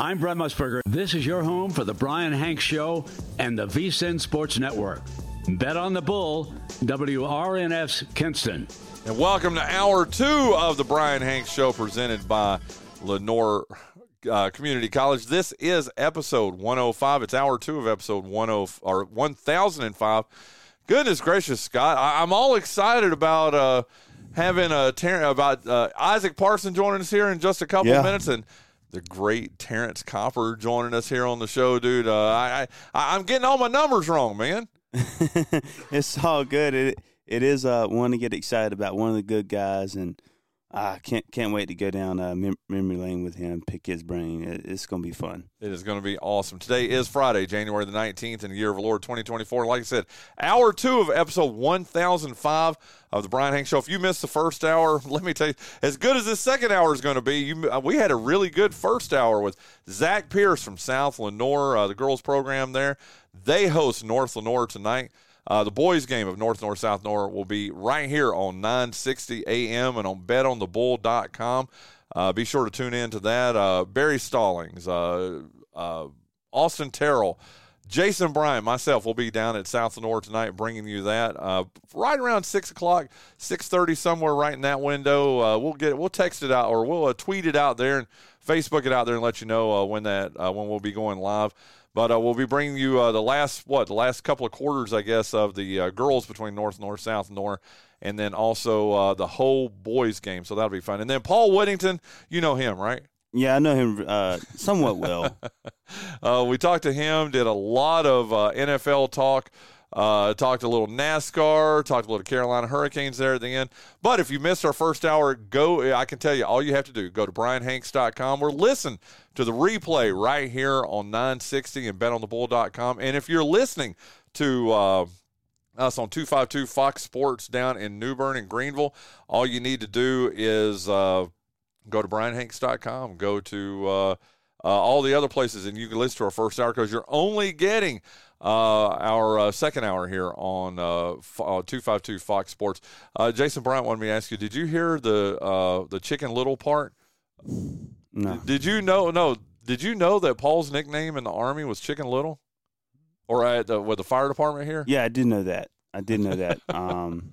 I'm Brent Musburger. This is your home for the Brian Hanks Show and the VSIN Sports Network. Bet on the Bull, WRNF's Kinston. And welcome to hour two of the Brian Hanks Show presented by Lenoir uh, Community College. This is episode 105. It's hour two of episode 10 or 1005. Goodness gracious, Scott! I, am all excited about uh, having a ter- about uh, Isaac Parson joining us here in just a couple Yeah. of minutes, and the great Terrance Copper joining us here on the show, dude. Uh, I, I I'm getting all my numbers wrong, man. it's all good. It it is uh, one to get excited about. One of the good guys, and I can't can't wait to go down uh, mem- memory lane with him, pick his brain. It, it's gonna be fun. It is going to be awesome. Today is Friday, January the 19th in the year of the Lord 2024. Like I said, hour two of episode 1005 of the Brian Hank Show. If you missed the first hour, let me tell you, as good as this second hour is going to be, you, uh, we had a really good first hour with Zach Pierce from South Lenoir, uh, the girls program there. They host North Lenoir tonight. Uh, the boys' game of North North South Nor will be right here on 960 a.m. and on betonthebull.com. Uh, be sure to tune in to that. Uh, Barry Stallings, uh, uh, Austin Terrell, Jason Bryant, myself will be down at South Lenoir tonight, bringing you that uh, right around six o'clock, six thirty, somewhere right in that window. Uh, we'll get, we'll text it out or we'll tweet it out there and Facebook it out there and let you know when that when we'll be going live. But uh, we'll be bringing you uh, the last what the last couple of quarters, I guess, of the uh, girls between North North South North, and then also uh, the whole boys game. So that'll be fun. And then Paul Whittington, you know him, right? Yeah, I know him uh, somewhat well. Uh, we talked to him, did a lot of uh, NFL talk, uh, talked a little NASCAR, talked a little Carolina Hurricanes there at the end. But if you missed our first hour, go. I can tell you, all you have to do go to brianhanks.com or listen to the replay right here on 960 and betonthebull.com. And if you're listening to uh, us on 252 Fox Sports down in New Bern and Greenville, all you need to do is uh, go to brianhanks.com, go to uh, uh, all the other places, and you can listen to our first hour because you're only getting our uh, second hour here on uh, F- uh, 252 Fox Sports. Uh, Jason Bryant wanted me to ask you, did you hear the uh, the Chicken Little part? No, Did you know? No, did you know that Paul's nickname in the Army was Chicken Little, or at the, with the fire department here? yeah, I did know that. I did know that. Um,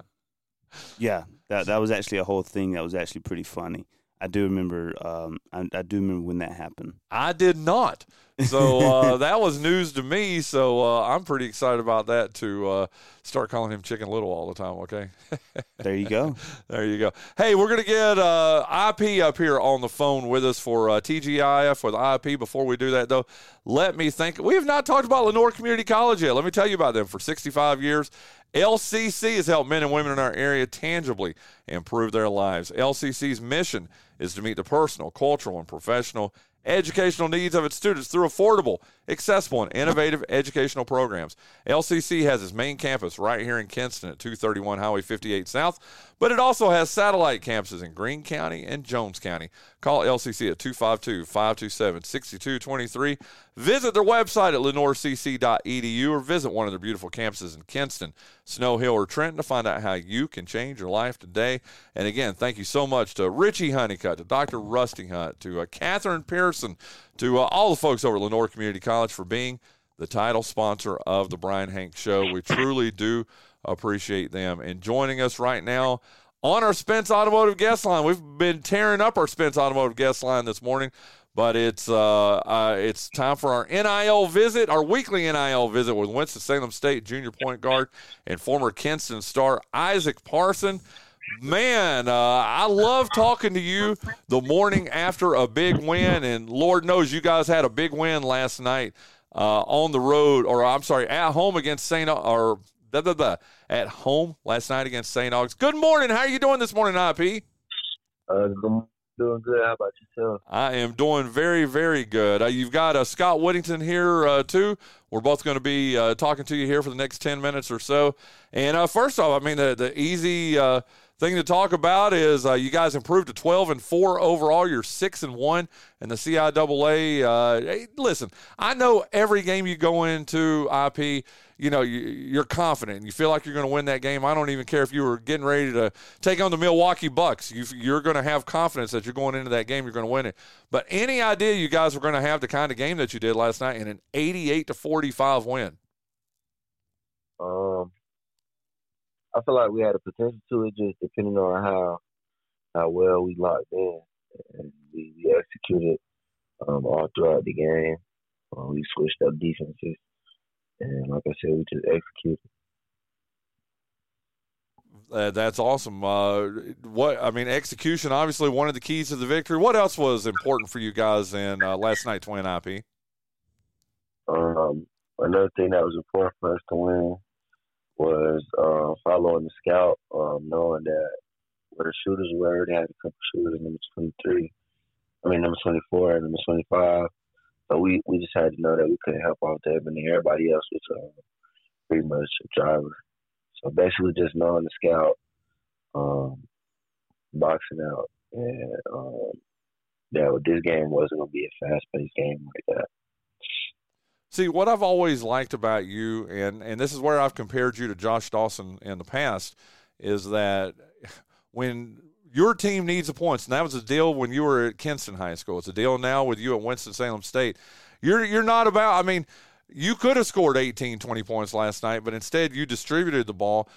yeah, that that was actually a whole thing. That was actually pretty funny. I do remember. Um, I, I do remember when that happened. I did not. So uh, that was news to me. So uh, I'm pretty excited about that to uh, start calling him Chicken Little all the time. Okay. There you go. There you go. Hey, we're going to get uh, IP up here on the phone with us for uh, TGIF for the IP. Before we do that, though, let me think. We have not talked about Lenoir Community College yet. Let me tell you about them. For 65 years, LCC has helped men and women in our area tangibly improve their lives. LCC's mission is to meet the personal, cultural, and professional educational needs of its students through affordable, accessible, and innovative educational programs. LCC has its main campus right here in Kinston at 231 Highway 58 South, but it also has satellite campuses in Greene County and Jones County. Call LCC at 252 527 6223. Visit their website at lenoircc.edu or visit one of their beautiful campuses in Kinston, Snow Hill, or Trenton to find out how you can change your life today. And again, thank you so much to Richie Honeycutt, to Dr. Rusty Hunt, to uh, Catherine Pearson, to uh, all the folks over at Lenoir Community College for being the title sponsor of the Brian Hank Show. We truly do appreciate them. And joining us right now on our Spence Automotive guest line, we've been tearing up our Spence Automotive guest line this morning, but it's uh, uh, it's time for our NIL visit, our weekly NIL visit with Winston-Salem State junior point guard and former Kinston star Isaac Parson. Man, uh, I love talking to you the morning after a big win, and Lord knows you guys had a big win last night uh, on the road, or I'm sorry, at home against St. or blah, blah, blah, at home last night against St. August. Good morning. How are you doing this morning, IP? Uh, good- doing good. How about yourself? I am doing very, very good. Uh, you've got uh, Scott Whittington here uh, too. We're both going to be uh, talking to you here for the next ten minutes or so. And uh, first off, I mean the the easy uh, thing to talk about is uh, you guys improved to 12 and 4 overall. You're 6 and 1 in the CIAA. Uh, hey, listen, I know every game you go into IP, you know, you, are confident. You feel like you're going to win that game. I don't even care if you were getting ready to take on the Milwaukee Bucks. you are going to have confidence that you're going into that game, you're going to win it. But any idea you guys were going to have the kind of game that you did last night in an 88 to 45 win? Um, I feel like we had a potential to it, just depending on how how well we locked in and we, we executed um, all throughout the game. Uh, we switched up defenses, and like I said, we just executed. Uh, that's awesome. Uh, what I mean, execution obviously one of the keys to the victory. What else was important for you guys in uh, last night, Twin IP? Um, another thing that was important for us to win was uh, following the scout, um, knowing that where the shooters were, they had a couple shooters, number 23, I mean, number 24 and number 25. So we, we just had to know that we couldn't help out there, and everybody else was uh, pretty much a driver. So basically, just knowing the scout, um, boxing out, and um, that this game wasn't going to be a fast paced game like that. See, what I've always liked about you, and, and this is where I've compared you to Josh Dawson in the past, is that when your team needs the points, and that was a deal when you were at Kinston High School. It's a deal now with you at Winston-Salem State. You're you're not about. I mean, you could have scored 18, 20 points last night, but instead you distributed the ball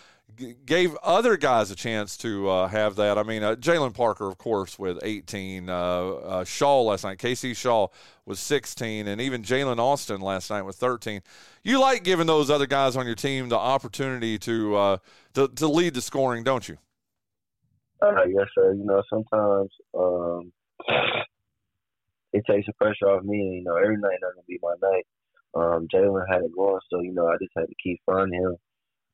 gave other guys a chance to uh, have that. I mean, uh, Jalen Parker, of course, with 18. Uh, uh Shaw last night. Casey Shaw was 16, and even Jalen Austin last night with 13. You like giving those other guys on your team the opportunity to uh, to, to, lead the scoring, don't you? Uh, yes, sir. You know, sometimes um, it takes the pressure off me. You know, every night not gonna be my night. Um, Jalen had it going, so you know, I just had to keep finding him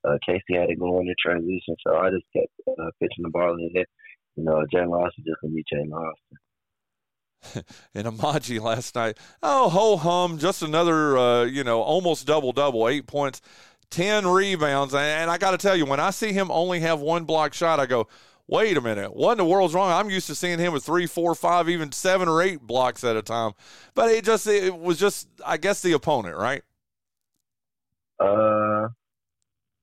uh, Casey had it going in transition, so I just kept uh, pitching the ball in there. You know, Jalen Austin just gonna be Jalen Austin. and Amaji last night, oh ho hum, just another uh, you know almost double double, eight points, ten rebounds, and I got to tell you, when I see him only have one block shot, I go, wait a minute, what in the world's wrong? I'm used to seeing him with three, four, five, even seven or eight blocks at a time, but it just it was just I guess the opponent, right? Uh,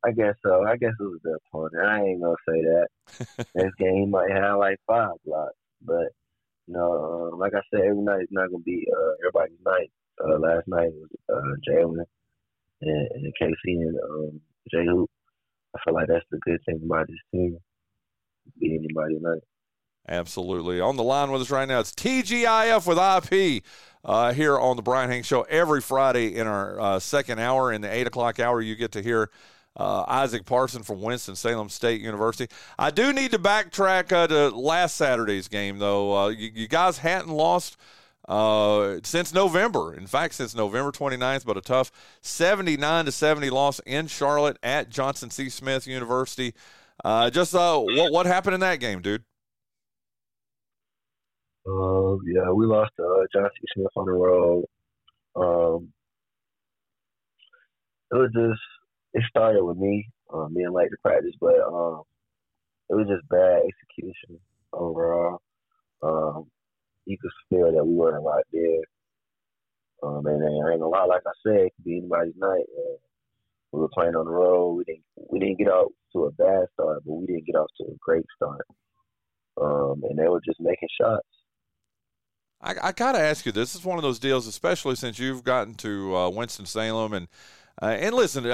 I guess so. I guess it was the opponent. I ain't gonna say that. Next game he might have like five blocks, but you know, uh, like I said, every night is not gonna be uh, everybody's night. Uh, last night was uh, Jalen and, and Casey and um, J Hoop. I feel like that's the good thing about this team. Be anybody night. Absolutely. On the line with us right now, it's TGIF with IP uh, here on the Brian Hank Show every Friday in our uh, second hour. In the 8 o'clock hour, you get to hear uh, Isaac Parson from Winston-Salem State University. I do need to backtrack uh, to last Saturday's game, though. Uh, you, you, guys hadn't lost uh, since November. In fact, since November 29th, but a tough 79 to 70 loss in Charlotte at Johnson C. Smith University. Uh, just uh, what what happened in that game, dude? Uh, yeah, we lost to Johnson C. Smith on the road. Um, it was just it started with me um, being late to practice, but um, it was just bad execution overall. Um, you could feel that we weren't right there. Um, and, and ain't a lot, like I said, it could be anybody's night. And we were playing on the road. We didn't we didn't get off to a bad start, but we didn't get off to a great start. Um, and they were just making shots. I, I got to ask you, this is one of those deals, especially since you've gotten to uh, Winston Salem and uh, and listen,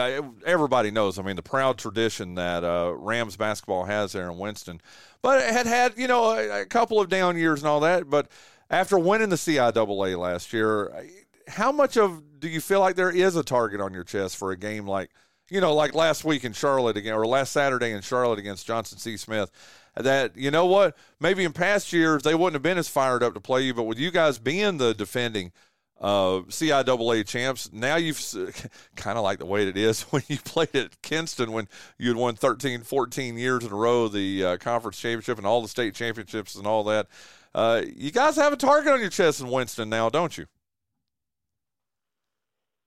everybody knows. I mean, the proud tradition that uh, Rams basketball has there in Winston, but it had had you know a, a, couple of down years and all that. But after winning the CIAA last year, how much of do you feel like there is a target on your chest for a game like you know like last week in Charlotte again or last Saturday in Charlotte against Johnson C. Smith? That you know what, maybe in past years they wouldn't have been as fired up to play you, but with you guys being the defending uh, CIAA champs. Now you've kind of like the way it is when you played at Kinston when you had won 13, 14 years in a row, the uh, conference championship and all the state championships and all that. Uh, you guys have a target on your chest in Winston now, don't you?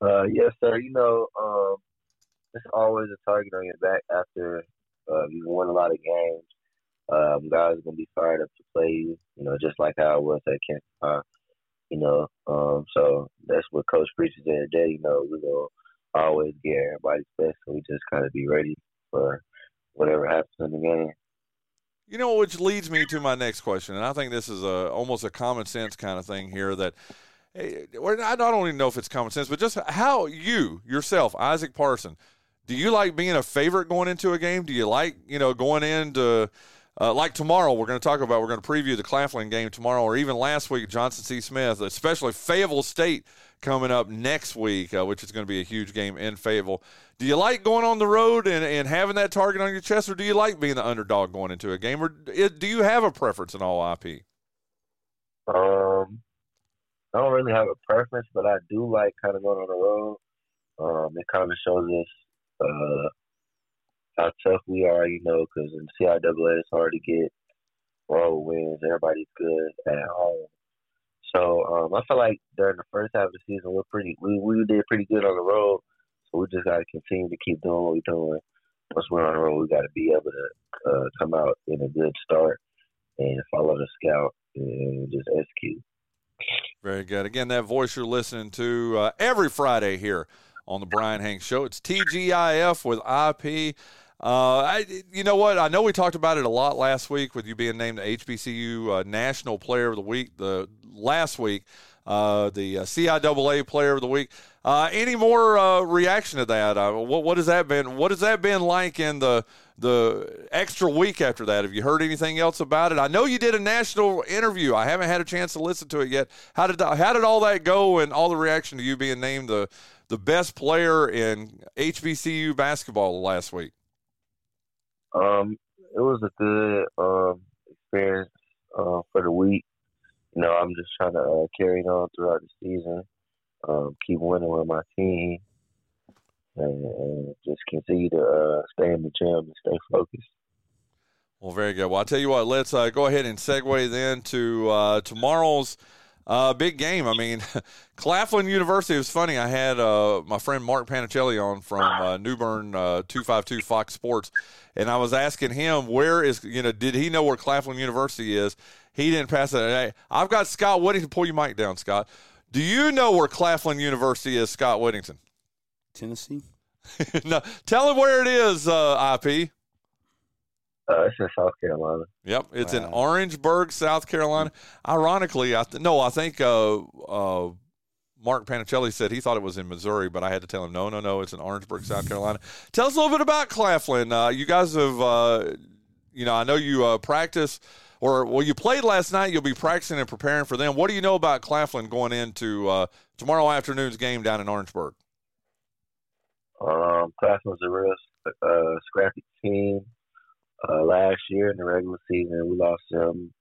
Uh, yes, sir. You know, um, it's always a target on your back after uh, you've won a lot of games. Um, guys are gonna be fired up to play you. You know, just like how I was at Kinston High. You know, um, so that's what Coach preaches every day. You know, we gonna always get everybody's best, so we just gotta be ready for whatever happens in the game. You know, which leads me to my next question, and I think this is a almost a common sense kind of thing here. That I don't even know if it's common sense, but just how you yourself, Isaac Parson, do you like being a favorite going into a game? Do you like you know going into uh, like tomorrow, we're going to talk about, we're going to preview the Claflin game tomorrow, or even last week, Johnson C. Smith, especially Fayetteville State coming up next week, uh, which is going to be a huge game in Fayetteville. Do you like going on the road and, and having that target on your chest, or do you like being the underdog going into a game, or do you have a preference in all IP? Um, I don't really have a preference, but I do like kind of going on the road. Um, it kind of shows us uh, how tough we are, you know, because in CIAA it's hard to get road wins. Everybody's good at home. So um, I feel like during the first half of the season we're pretty we, we did pretty good on the road. So we just got to continue to keep doing what we're doing. Once we're on the road, we got to be able to uh, come out in a good start and follow the scout and just execute. Very good. Again, that voice you're listening to uh, every Friday here on the Brian Hanks Show. It's TGIF with IP. Uh, I, you know what? I know we talked about it a lot last week with you being named the HBCU uh, National Player of the Week. The last week, uh, the uh, CIAA Player of the Week. Uh, any more uh, reaction to that? what what has that been? What has that been like in the the extra week after that? Have you heard anything else about it? I know you did a national interview. I haven't had a chance to listen to it yet. How did how did all that go and all the reaction to you being named the the best player in HBCU basketball last week? Um, it was a good um, experience uh, for the week. You know, I'm just trying to uh, carry it on throughout the season, um, keep winning with my team, and, and just continue to uh, stay in the gym and stay focused. Well, very good. Well, I'll tell you what, let's uh, go ahead and segue then to uh, tomorrow's uh, big game. I mean, Claflin University. It was funny. I had uh, my friend Mark Panichelli on from uh, New Bern uh, 252 Fox Sports, and I was asking him where is you know did he know where Claflin University is? He didn't pass it. Hey, I've got Scott Whittington. Pull your mic down, Scott. Do you know where Claflin University is, Scott Whittington? Tennessee. no, tell him where it is, uh, IP. Uh, it's in South Carolina. Yep, it's wow. in Orangeburg, South Carolina. Ironically, I th- no, I think uh, uh, Mark Panicelli said he thought it was in Missouri, but I had to tell him no, no, no, it's in Orangeburg, South Carolina. Tell us a little bit about Claflin. Uh, you guys have, uh, you know, I know you uh, practice or well, you played last night. You'll be practicing and preparing for them. What do you know about Claflin going into tomorrow afternoon's game down in Orangeburg? Um, Claflin's a real scrappy team uh, last year in the regular season. We lost them,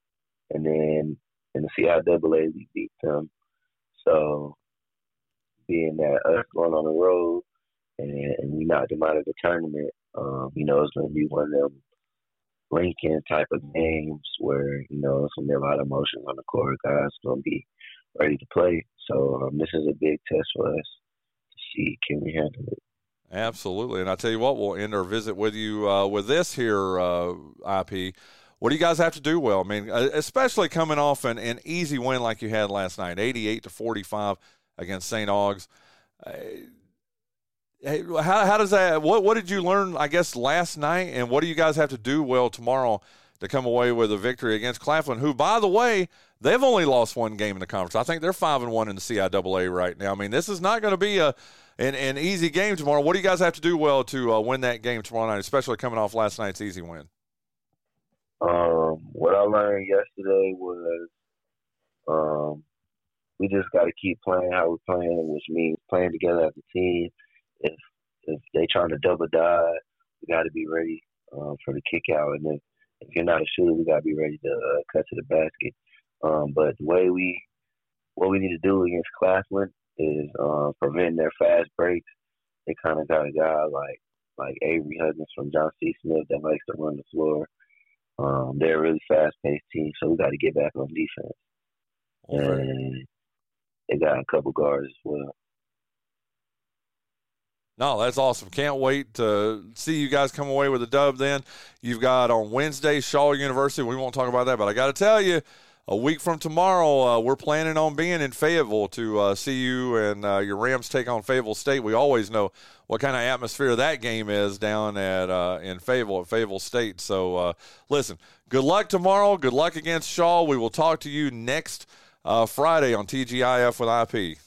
and then in the CIAA we beat them. So being that us going on the road and, and we knocked them out of the tournament, um, you know, it's going to be one of them Lincoln type of games where you know it's going to be a lot of emotions on the court. Guys going to be ready to play. So um, this is a big test for us to see can we handle it. Absolutely. And I tell you what, we'll end our visit with you uh, with this here, uh, IP. What do you guys have to do well? I mean, uh, especially coming off an, an easy win like you had last night, 88 to 45 against St. Augs. Uh, how, how does that, what, what did you learn, I guess, last night? And what do you guys have to do well tomorrow to come away with a victory against Claflin, who, by the way, they've only lost one game in the conference. I think they're 5 and 1 in the CIAA right now. I mean, this is not going to be a, an, an easy game tomorrow. What do you guys have to do well to uh, win that game tomorrow night, especially coming off last night's easy win? Um, what I learned yesterday was um, we just got to keep playing how we're playing, which means playing together as a team. If if they trying to double dive, we got to be ready um, for the kick out, and if if you're not a shooter, we got to be ready to uh, cut to the basket. Um, but the way we what we need to do against Claflin is uh, preventing their fast breaks. They kind of got a guy like like Avery Huggins from John C. Smith that likes to run the floor. Um, they're a really fast paced team, so we got to get back on defense. And they got a couple guards as well. No, that's awesome. Can't wait to see you guys come away with a dub then. You've got on Wednesday Shaw University. We won't talk about that, but I got to tell you, a week from tomorrow, uh, we're planning on being in Fayetteville to uh, see you and uh, your Rams take on Fayetteville State. We always know what kind of atmosphere that game is down at uh, in Fayetteville at Fayetteville State. So, uh, listen, good luck tomorrow. Good luck against Shaw. We will talk to you next uh, Friday on TGIF with IP.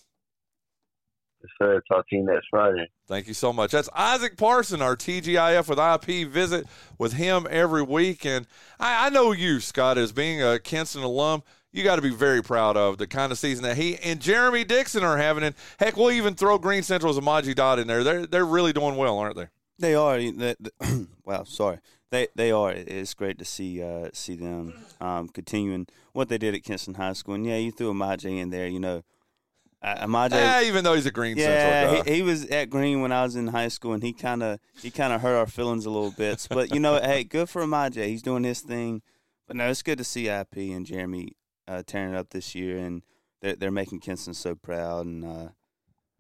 Yes, sir. Talk to you next Friday. Thank you so much. That's Isaac Parson, our TGIF with IP visit with him every week. And I, I know you, Scott, as being a Kinston alum, you got to be very proud of the kind of season that he and Jeremy Dixon are having. And heck, we'll even throw Green Central's Amaji Dot in there. They're they're really doing well, aren't they? They are. They, they, wow, sorry. They they are. It's great to see uh, see them um, continuing what they did at Kinston High School. And yeah, you threw Amaje in there. You know, uh, Amaje. Yeah, even though he's a Green yeah, Central guy. he, he was at Green when I was in high school, and he kind of he kind of hurt our feelings a little bit. But you know, hey, good for Amaje. He's doing his thing. But no, it's good to see IP and Jeremy uh, tearing it up this year, and they're they're making Kinston so proud. And uh,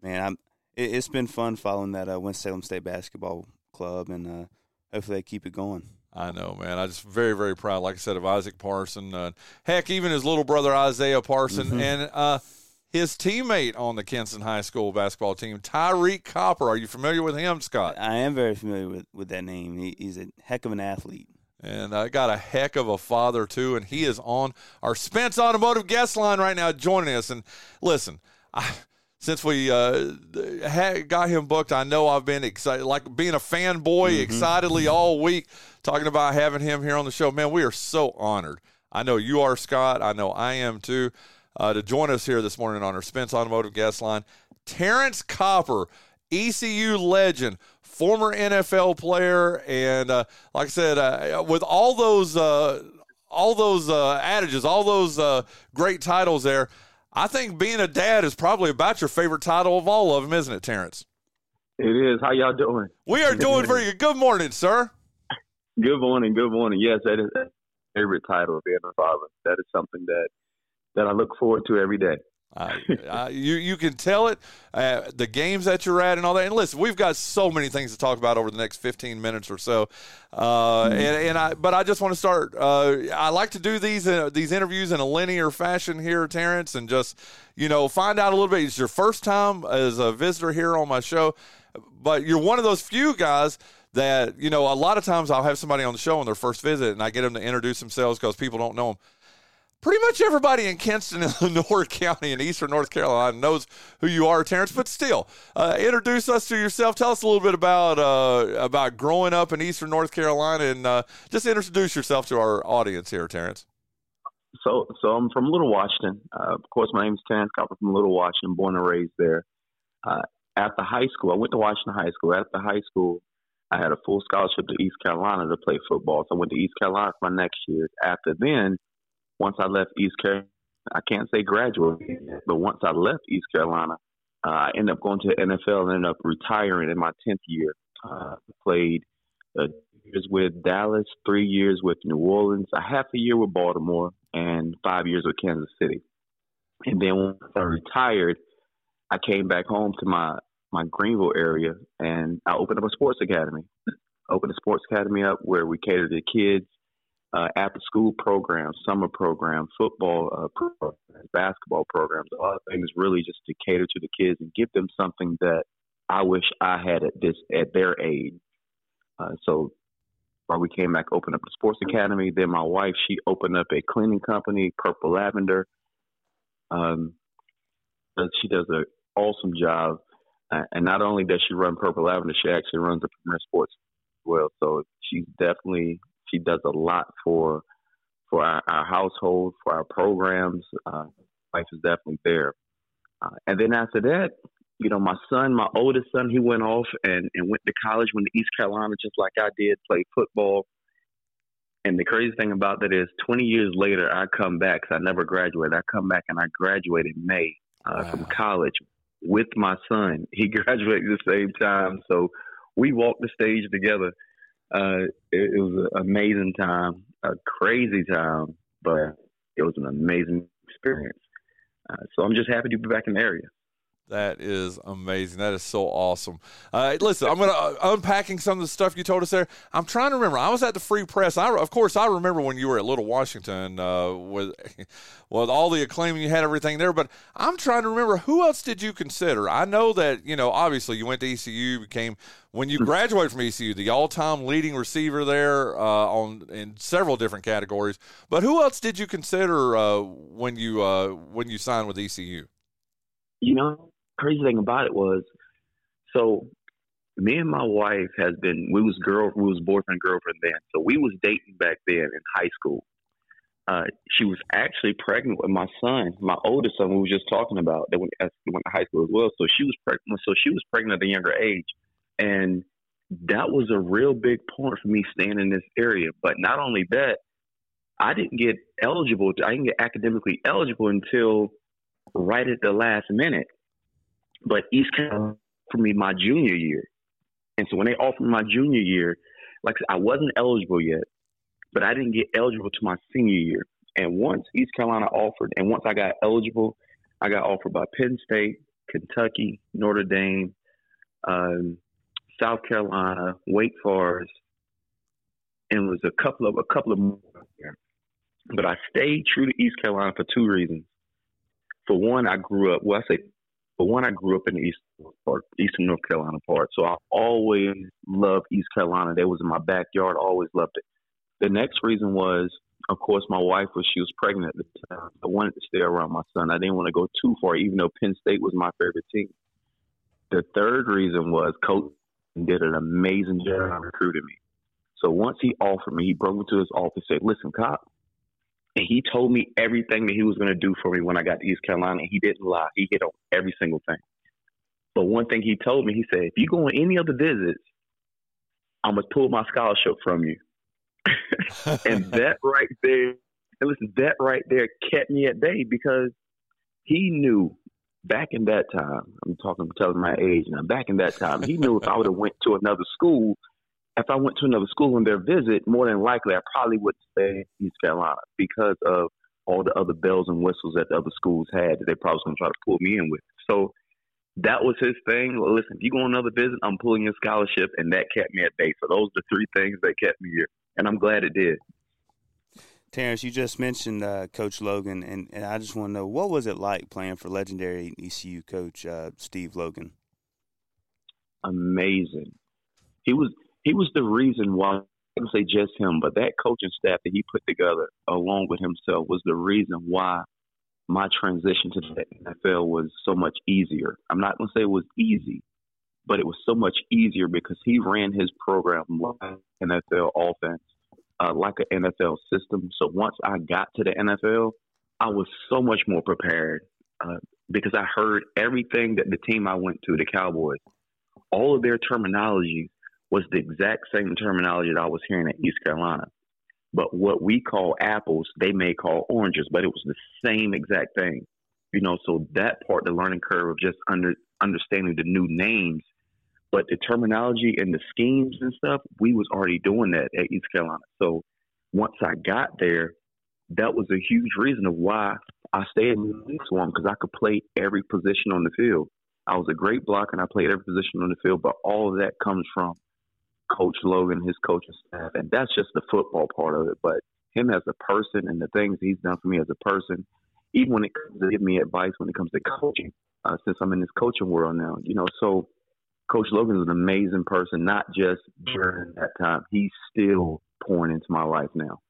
man, I'm it, has been fun following that uh, Winston Salem State basketball club, and uh, hopefully they keep it going. I know, man. I just very, very proud, like I said, of Isaac Parson. Uh, heck, even his little brother Isaiah Parson Mhm. and uh, his teammate on the Kinston High School basketball team, Tyreek Copper. Are you familiar with him, Scott? I am very familiar with, with that name. He, he's a heck of an athlete. And I got a heck of a father too, and he is on our Spence Automotive guest line right now, joining us. And listen, I, since we uh, had, got him booked, I know I've been excited, like being a fanboy, excitedly all week, talking about having him here on the show. Man, we are so honored. I know you are, Scott. I know I am too. Uh, to join us here this morning on our Spence Automotive guest line, Terrance Copper, ECU legend, former NFL player, and uh, like I said, uh, with all those uh, all those uh, adages, all those uh, great titles there, I think being a dad is probably about your favorite title of all of them, isn't it, Terrance? It is. How y'all doing? We are doing very good. Good morning, sir. Good morning. Good morning. Yes, that is a favorite title of being a father. That is something that that I look forward to every day. Uh, uh, you you can tell it, uh, the games that you're at and all that. And listen, we've got so many things to talk about over the next 15 minutes or so. Uh, and, and I, but I just want to start. Uh, I like to do these uh, these interviews in a linear fashion here, Terrance, and just you know find out a little bit. It's your first time as a visitor here on my show, but you're one of those few guys that you know. A lot of times I'll have somebody on the show on their first visit, and I get them to introduce themselves because people don't know them pretty much everybody in Kinston Lenoir County in eastern North Carolina knows who you are, Terrance. But still, uh, introduce us to yourself. Tell us a little bit about uh, about growing up in eastern North Carolina, and uh, just introduce yourself to our audience here, Terrance. So, so I'm from Little Washington. Uh, of course, my name is Terrance Copper from Little Washington, born and raised there. Uh, after high school, I went to Washington High School. After high school, I had a full scholarship to East Carolina to play football. So I went to East Carolina for my next year. After then, once I left East Carolina, I can't say graduated, but once I left East Carolina, uh, I ended up going to the NFL and ended up retiring in my 10th year. Uh, played uh, years with Dallas, three years with New Orleans, a half a year with Baltimore, and five years with Kansas City. And then once I retired, I came back home to my, my Greenville area and I opened up a sports academy. opened a sports academy up where we cater to kids uh, after school programs, summer programs, football uh, programs, basketball programs, a lot of things really just to cater to the kids and give them something that I wish I had at this at their age. Uh, so while we came back, opened up the sports academy. Then my wife, she opened up a cleaning company, Purple Lavender. Um, she does an awesome job, uh, and not only does she run Purple Lavender, she actually runs the Premier Sports as well. So she's definitely she does a lot for for our, our household, for our programs. Uh, life is definitely there. Uh, and then after that, you know, my son, my oldest son, he went off and, and went to college, went to East Carolina just like I did, played football. And the crazy thing about that is 20 years later, I come back because I never graduated. I come back and I graduated in May uh, Wow. from college with my son. He graduated the same time. So we walked the stage together uh, it, it was an amazing time, a crazy time, but it was an amazing experience. Uh, so I'm just happy to be back in the area. That is amazing. That is so awesome. Uh, listen, I'm going to uh, unpacking some of the stuff you told us there. I'm trying to remember. I was at the Free Press. I, of course, I remember when you were at Little Washington uh, with, with all the acclaim you had everything there. But I'm trying to remember who else did you consider? I know that you know. Obviously, you went to ECU, became when you graduated from ECU, the all-time leading receiver there uh, on in several different categories. But who else did you consider uh, when you uh, when you signed with ECU? You know, crazy thing about it was, so me and my wife has been we was girl we was boyfriend girlfriend then. So we was dating back then in high school. Uh, she was actually pregnant with my son, my oldest son. We were just talking about that went, went to high school as well. So she was pregnant. So she was pregnant at a younger age, and that was a real big point for me staying in this area. But not only that, I didn't get eligible. I didn't get academically eligible until right at the last minute. But East Carolina for me my junior year. And so when they offered my junior year, like I, said, I wasn't eligible yet, but I didn't get eligible to my senior year. And once East Carolina offered, and once I got eligible, I got offered by Penn State, Kentucky, Notre Dame, um, South Carolina, Wake Forest, and was a couple of a couple of more. But I stayed true to East Carolina for two reasons. For one, I grew up. Well, I say but one, I grew up in the eastern part, eastern North Carolina part, so I always loved East Carolina. That was in my backyard. Always loved it. The next reason was, of course, my wife was she was pregnant at the time. I wanted to stay around my son. I didn't want to go too far, even though Penn State was my favorite team. The third reason was Coach did an amazing job recruiting me. So once he offered me, he broke me to his office, and said, "Listen, Cop, and he told me everything that he was going to do for me when I got to East Carolina. And he didn't lie. He hit on every single thing. But one thing he told me, he said, if you go on any other visits, I'm going to pull my scholarship from you. and that right there, and listen, that right there kept me at bay because he knew back in that time, I'm talking, I'm telling my age now, back in that time, he knew if I would have went to another school, if I went to another school on their visit, more than likely I probably would stay in East Carolina because of all the other bells and whistles that the other schools had that they probably was to try to pull me in with. So that was his thing. Well, listen, if you go on another visit, I'm pulling your scholarship, and that kept me at bay. So those are the three things that kept me here, and I'm glad it did. Terrance, you just mentioned uh, Coach Logan, and, and I just want to know what was it like playing for legendary ECU coach uh, Steve Logan? Amazing. He was he was the reason why I don't say just him, but that coaching staff that he put together along with himself was the reason why my transition to the NFL was so much easier. I'm not to say it was easy, but it was so much easier because he ran his program like NFL offense, uh, like an NFL system. So once I got to the NFL, I was so much more prepared uh, because I heard everything that the team I went to, the Cowboys, all of their terminology was the exact same terminology that I was hearing in East Carolina. But what we call apples, they may call oranges, but it was the same exact thing. You know, so that part, the learning curve of just under understanding the new names, but the terminology and the schemes and stuff, we was already doing that at East Carolina. So once I got there, that was a huge reason of why I stayed in the Swarm because I could play every position on the field. I was a great blocker and I played every position on the field, but all of that comes from Coach Logan, his coaching staff, and that's just the football part of it. But him as a person and the things he's done for me as a person, even when it comes to giving me advice when it comes to coaching, uh, since I'm in this coaching world now, you know, so Coach Logan is an amazing person, not just during that time. He's still pouring into my life now.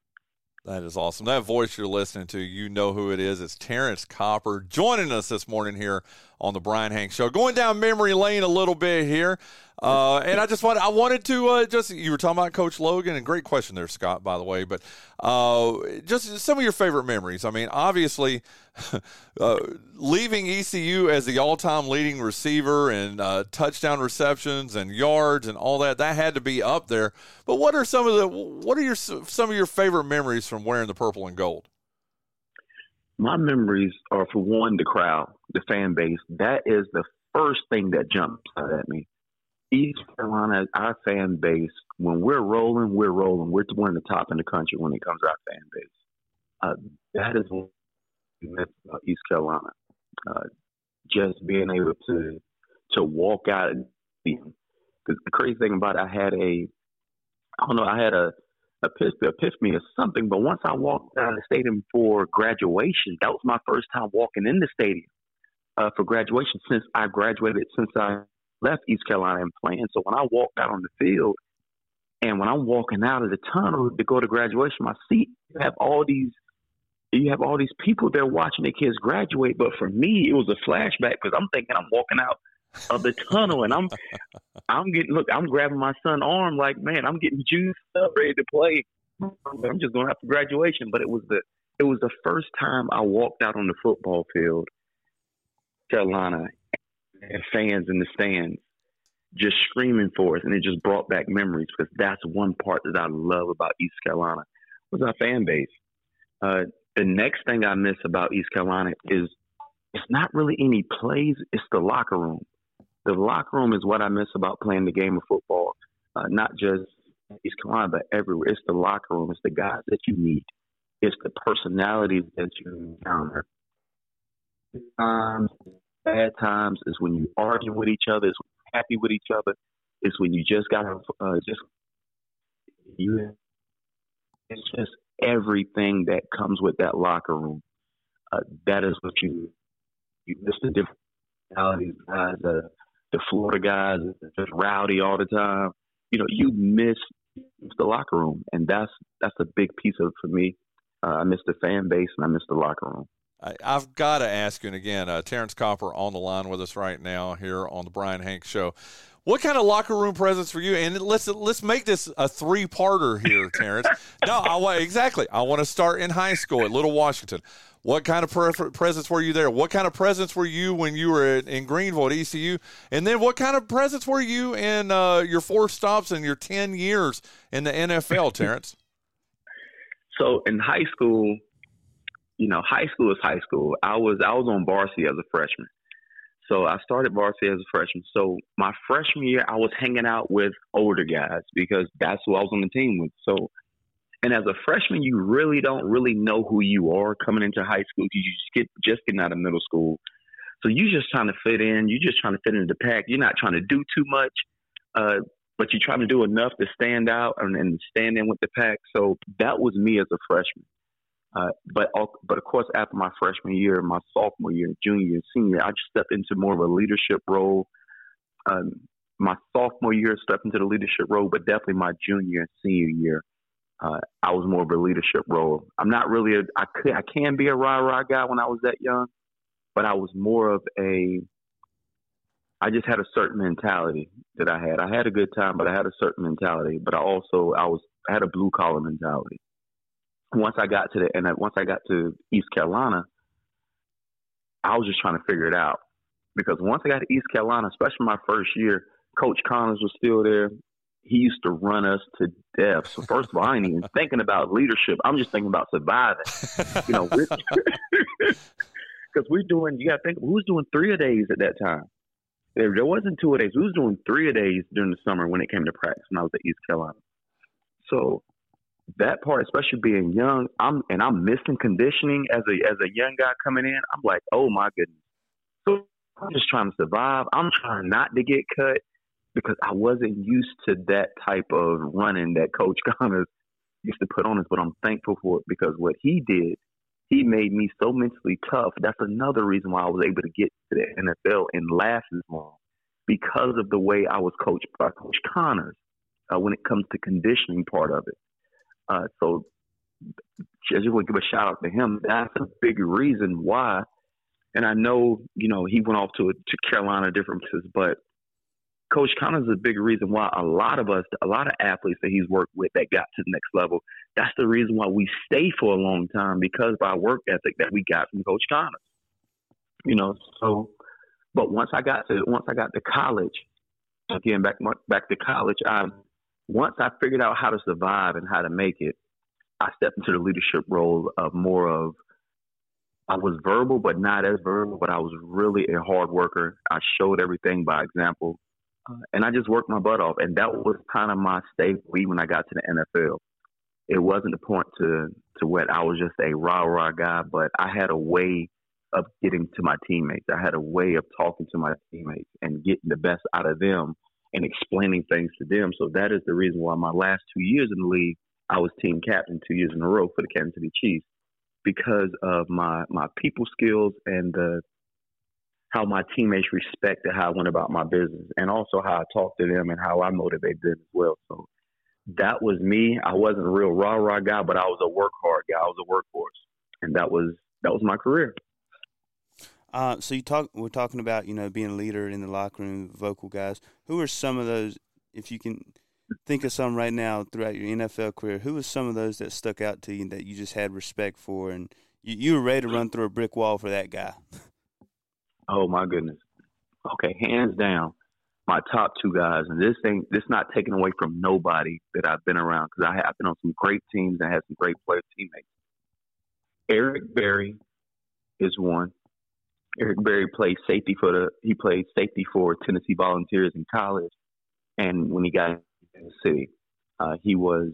That is awesome. That voice you're listening to, you know who it is. It's Terrance Copper joining us this morning here on the Brian Hanks Show. Going down memory lane a little bit here. Uh, and I just wanted, I wanted to uh, just, you were talking about Coach Logan, and great question there, Scott, by the way. But uh, just some of your favorite memories. I mean, obviously, uh, leaving ECU as the all time leading receiver and uh, touchdown receptions and yards and all that, that had to be up there. But what are some of the, what are your, some of your favorite memories from wearing the purple and gold? My memories are, for one, the crowd, the fan base. That is the first thing that jumps out at me East Carolina, our fan base, when we're rolling, we're rolling. We're one of the top in the country when it comes to our fan base. Uh, that is what about East Carolina. Uh, just being able to to walk out. and see Because the crazy thing about it, I had a, I don't know, I had a a epiphany, epiphany or something. But once I walked out of the stadium for graduation, that was my first time walking in the stadium uh, for graduation since I graduated, since I left East Carolina and playing. So when I walked out on the field, and when I'm walking out of the tunnel to go to graduation, my seat, you have all these you have all these people there watching their kids graduate. But for me, it was a flashback because I'm thinking I'm walking out of the tunnel and I'm I'm getting look, I'm grabbing my son's arm like, man, I'm getting juiced up, ready to play. I'm just going after graduation. But it was the it was the first time I walked out on the football field, Carolina, and fans in the stands just screaming for us, and it just brought back memories because that's one part that I love about East Carolina was our fan base. Uh, the next thing I miss about East Carolina is it's not really any plays; it's the locker room. The locker room is what I miss about playing the game of football, uh, not just East Carolina, but everywhere. It's the locker room. It's the guys that you meet. It's the personalities that you encounter. Times, bad times is when you argue with each other. It's happy with each other. It's when you just gotta uh, just you. It's just everything that comes with that locker room. Uh, that is what you you miss the different personalities, guys. Uh, the Florida guys just rowdy all the time. You know, you miss the locker room, and that's that's a big piece of it for me. Uh, I miss the fan base, and I miss the locker room. I, have got to ask you, and again, uh, Terrance Copper on the line with us right now here on the Brian Hanks Show. What kind of locker room presence for you? And let's let's make this a three parter here, Terrance. no, I want exactly. I want to start in high school at Little Washington. What kind of pre- presence were you there? What kind of presence were you when you were in, in Greenville at ECU? And then what kind of presence were you in uh, your four stops and your ten years in the NFL, Terrance? So in high school, you know, high school is high school. I was I was on varsity as a freshman. So I started varsity as a freshman. So my freshman year, I was hanging out with older guys because that's who I was on the team with. So, and as a freshman, you really don't really know who you are coming into high school. because You just get just getting out of middle school. So you're just trying to fit in. You're just trying to fit into the pack. You're not trying to do too much, uh, but you're trying to do enough to stand out and, and stand in with the pack. So that was me as a freshman. Uh, but but of course, after my freshman year, my sophomore year, junior senior, I just stepped into more of a leadership role. Um, my sophomore year, stepped into the leadership role, but definitely my junior and senior year, uh, I was more of a leadership role. I'm not really a, I could, I can be a rah rah guy when I was that young, but I was more of a, I just had a certain mentality that I had. I had a good time, but I had a certain mentality. But I also, I was, I had a blue collar mentality once I got to the and once I got to East Carolina, I was just trying to figure it out because once I got to East Carolina, especially my first year, Coach Connors was still there. He used to run us to death. So first of all, I ain't even thinking about leadership. I'm just thinking about surviving. You know, because we're doing. You got to think. Was doing three a days at that time. There, there wasn't two a days. We was doing three a days during the summer when it came to practice when I was at East Carolina. So that part, especially being young, I'm and I'm missing conditioning as a as a young guy coming in. I'm like, oh my goodness. So I'm just trying to survive. I'm trying not to get cut because I wasn't used to that type of running that Coach Connors used to put on us. But I'm thankful for it because what he did, he made me so mentally tough. That's another reason why I was able to get to the NFL and last as long because of the way I was coached by Coach Connors uh, when it comes to conditioning part of it. Uh, so I just want to give a shout out to him. That's a big reason why. And I know, you know, he went off to to Carolina, different places, but Coach Connors is a big reason why a lot of us, a lot of athletes that he's worked with that got to the next level. That's the reason why we stay for a long time because of our work ethic that we got from Coach Connors. You know, so but once I got to once I got to college, again back back to college, I once I figured out how to survive and how to make it, I stepped into the leadership role of more of I was verbal, but not as verbal, but I was really a hard worker. I showed everything by example. Uh, and I just worked my butt off. And that was kind of my staple when I got to the NFL. It wasn't the point to, to what I was just a rah rah guy, but I had a way of getting to my teammates. I had a way of talking to my teammates and getting the best out of them and explaining things to them. So that is the reason why my last two years in the league, I was team captain two years in a row for the Kansas City Chiefs because of my my people skills and the how my teammates respected how I went about my business and also how I talked to them and how I motivated them as well. So that was me. I wasn't a real rah rah guy, but I was a work hard guy. I was a workhorse, and that was that was my career. Uh, so you talk. We're talking about you know being a leader in the locker room, vocal guys. Who are some of those? If you can think of some right now throughout your NFL career, who are some of those that stuck out to you that you just had respect for, and you, you were ready to run through a brick wall for that guy? Oh my goodness. Okay, hands down, my top two guys, and this thing, this not taken away from nobody that I've been around because I have been on some great teams and had some great player teammates. Eric Berry is one. Eric Berry played safety for the he played safety for Tennessee Volunteers in college, and when he got in the city, uh, he was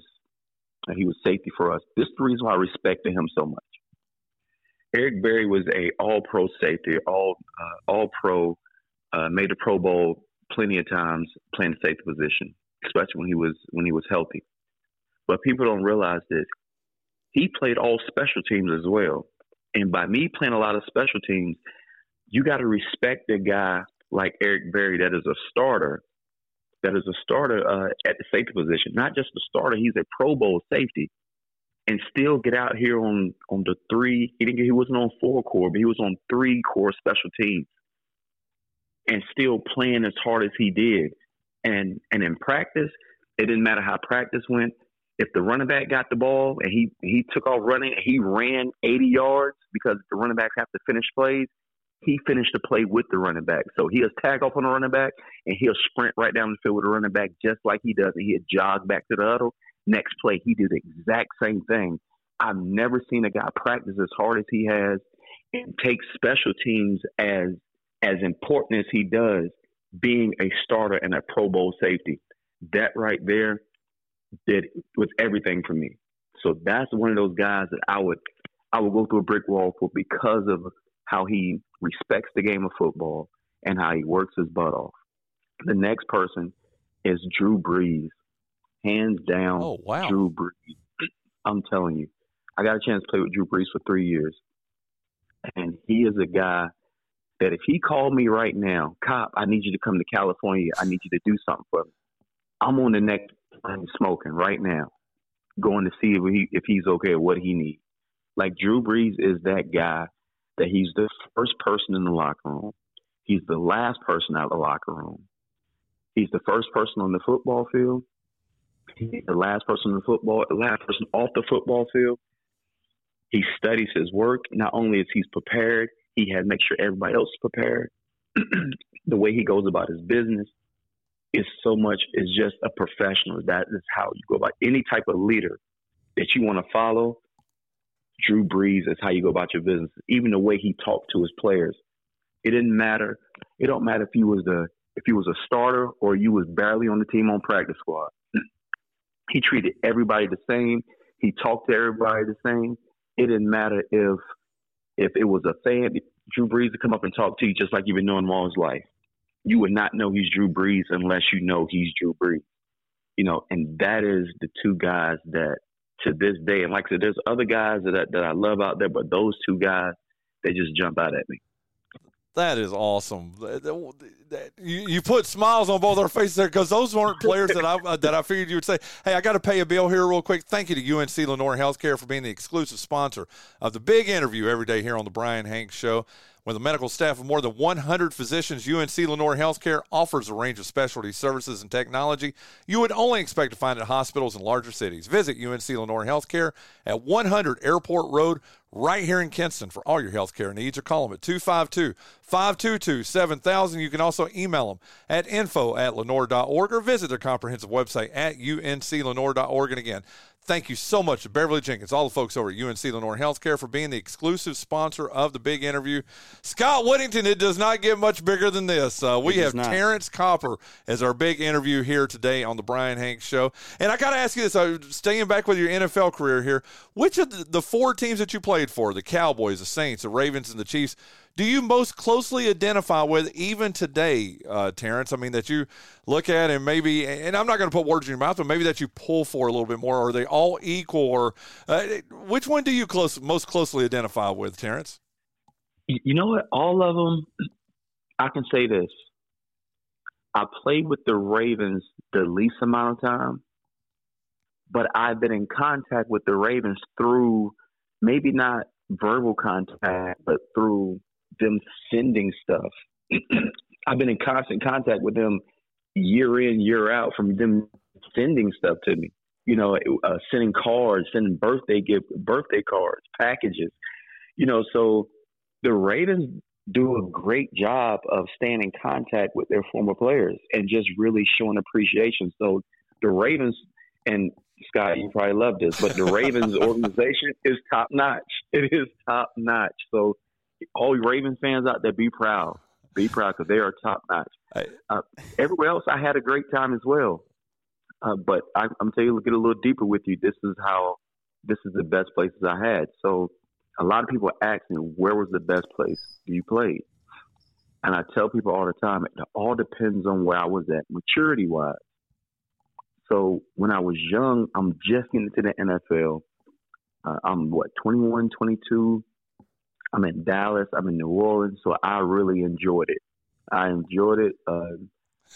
uh, he was safety for us. This is the reason why I respected him so much. Eric Berry was a All Pro safety, all uh, All Pro, uh, made the Pro Bowl plenty of times playing the safety position, especially when he was when he was healthy. But people don't realize this. He played all special teams as well, and by me playing a lot of special teams, you got to respect a guy like Eric Berry that is a starter, that is a starter uh, at the safety position, not just a starter. He's a Pro Bowl safety and still get out here on on the three. He didn't. He wasn't on four core, but he was on three core special teams, and still playing as hard as he did. And and in practice, it didn't matter how practice went. If the running back got the ball and he he took off running, he ran 80 yards because the running backs have to finish plays. He finished the play with the running back. So he'll tag off on the running back and he'll sprint right down the field with the running back just like he does. And he'll jog back to the huddle next play, he did the exact same thing. I've never seen a guy practice as hard as he has and take special teams as as important as he does, being a starter and a Pro Bowl safety. That right there did was everything for me. So that's one of those guys that I would I would go through a brick wall for because of how he respects the game of football and how he works his butt off. The next person is Drew Brees hands down. Oh wow, Drew Brees. I'm telling you, I got a chance to play with Drew Brees for three years, and he is a guy that if he called me right now, cop, I need you to come to California. I need you to do something for me. I'm on the next plane smoking right now, going to see if he if he's okay what he needs. Like Drew Brees is that guy that he's the first person in the locker room. He's the last person out of the locker room. He's the first person on the football field. He's the last person in the football, the last person off the football field. He studies his work. Not only is he prepared, he had make sure everybody else is prepared. the way he goes about his business is so much is just a professional. That is how you go about any type of leader that you want to follow. Drew Brees is how you go about your business. Even the way he talked to his players, it didn't matter. It don't matter if he was the if you was a starter or you was barely on the team on practice squad. He treated everybody the same. He talked to everybody the same. It didn't matter if if it was a fan, Drew Brees to come up and talk to you just like you've been knowing him all his life. You would not know he's Drew Brees unless you know he's Drew Brees. You know, and that is the two guys that to this day, and like I said, there's other guys that I, that I love out there, but those two guys, they just jump out at me. That is awesome. You, put smiles on both our faces there because those weren't players that I uh, that I figured you would say. Hey, I got to pay a bill here real quick. Thank you to UNC Lenoir Healthcare for being the exclusive sponsor of the big interview every day here on the Bryan Hanks Show. With a medical staff of more than 100 physicians, UNC Lenoir Healthcare offers a range of specialty services and technology you would only expect to find at hospitals in larger cities. Visit UNC Lenoir Healthcare at 100 Airport Road, right here in Kinston, for all your healthcare needs, or call them at 252 522 7000. You can also email them at info at lenoir.org or visit their comprehensive website at unclenoir.org. And again, Thank you so much to Beverly Jenkins, all the folks over at UNC Lenoir Healthcare for being the exclusive sponsor of the big interview. Scott Whittington, it does not get much bigger than this. Uh, we have not. Terrance Copper as our big interview here today on the Bryan Hanks Show. And I got to ask you this, uh, staying back with your NFL career here, which of the, the four teams that you played for, the Cowboys, the Saints, the Ravens, and the Chiefs, do you most closely identify with even today, uh, Terrance? I mean, that you look at and maybe, and I'm not going to put words in your mouth, but maybe that you pull for a little bit more. Are they all equal, or uh, which one do you close most closely identify with, Terrance? You know what? All of them. I can say this. I played with the Ravens the least amount of time, but I've been in contact with the Ravens through maybe not verbal contact, but through them sending stuff. I've been in constant contact with them year in, year out from them sending stuff to me. You know, uh, sending cards, sending birthday gift, birthday cards, packages. You know, so the Ravens do a great job of staying in contact with their former players and just really showing appreciation. So the Ravens and Scott, you probably love this, but the Ravens organization is top notch. It is top notch. So all you Ravens fans out there, be proud. Be proud because they are top notch. Uh, everywhere else, I had a great time as well. Uh, but I, I'm telling you, get a little deeper with you. This is how, this is the best places I had. So a lot of people ask me, where was the best place you played? And I tell people all the time, it all depends on where I was at, maturity wise. So when I was young, I'm just getting into the NFL. Uh, I'm what, 21, 22. I'm in Dallas. I'm in New Orleans. So I really enjoyed it. I enjoyed it. Uh,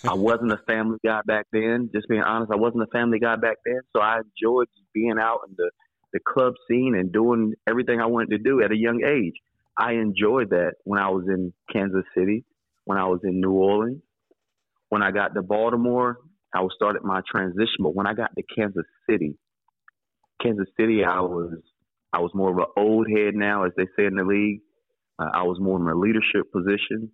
I wasn't a family guy back then. Just being honest, I wasn't a family guy back then. So I enjoyed being out in the, the club scene and doing everything I wanted to do at a young age. I enjoyed that when I was in Kansas City, when I was in New Orleans. When I got to Baltimore, I was started my transition. But when I got to Kansas City, Kansas City, I was I was more of an old head now, as they say in the league. Uh, I was more in a leadership position.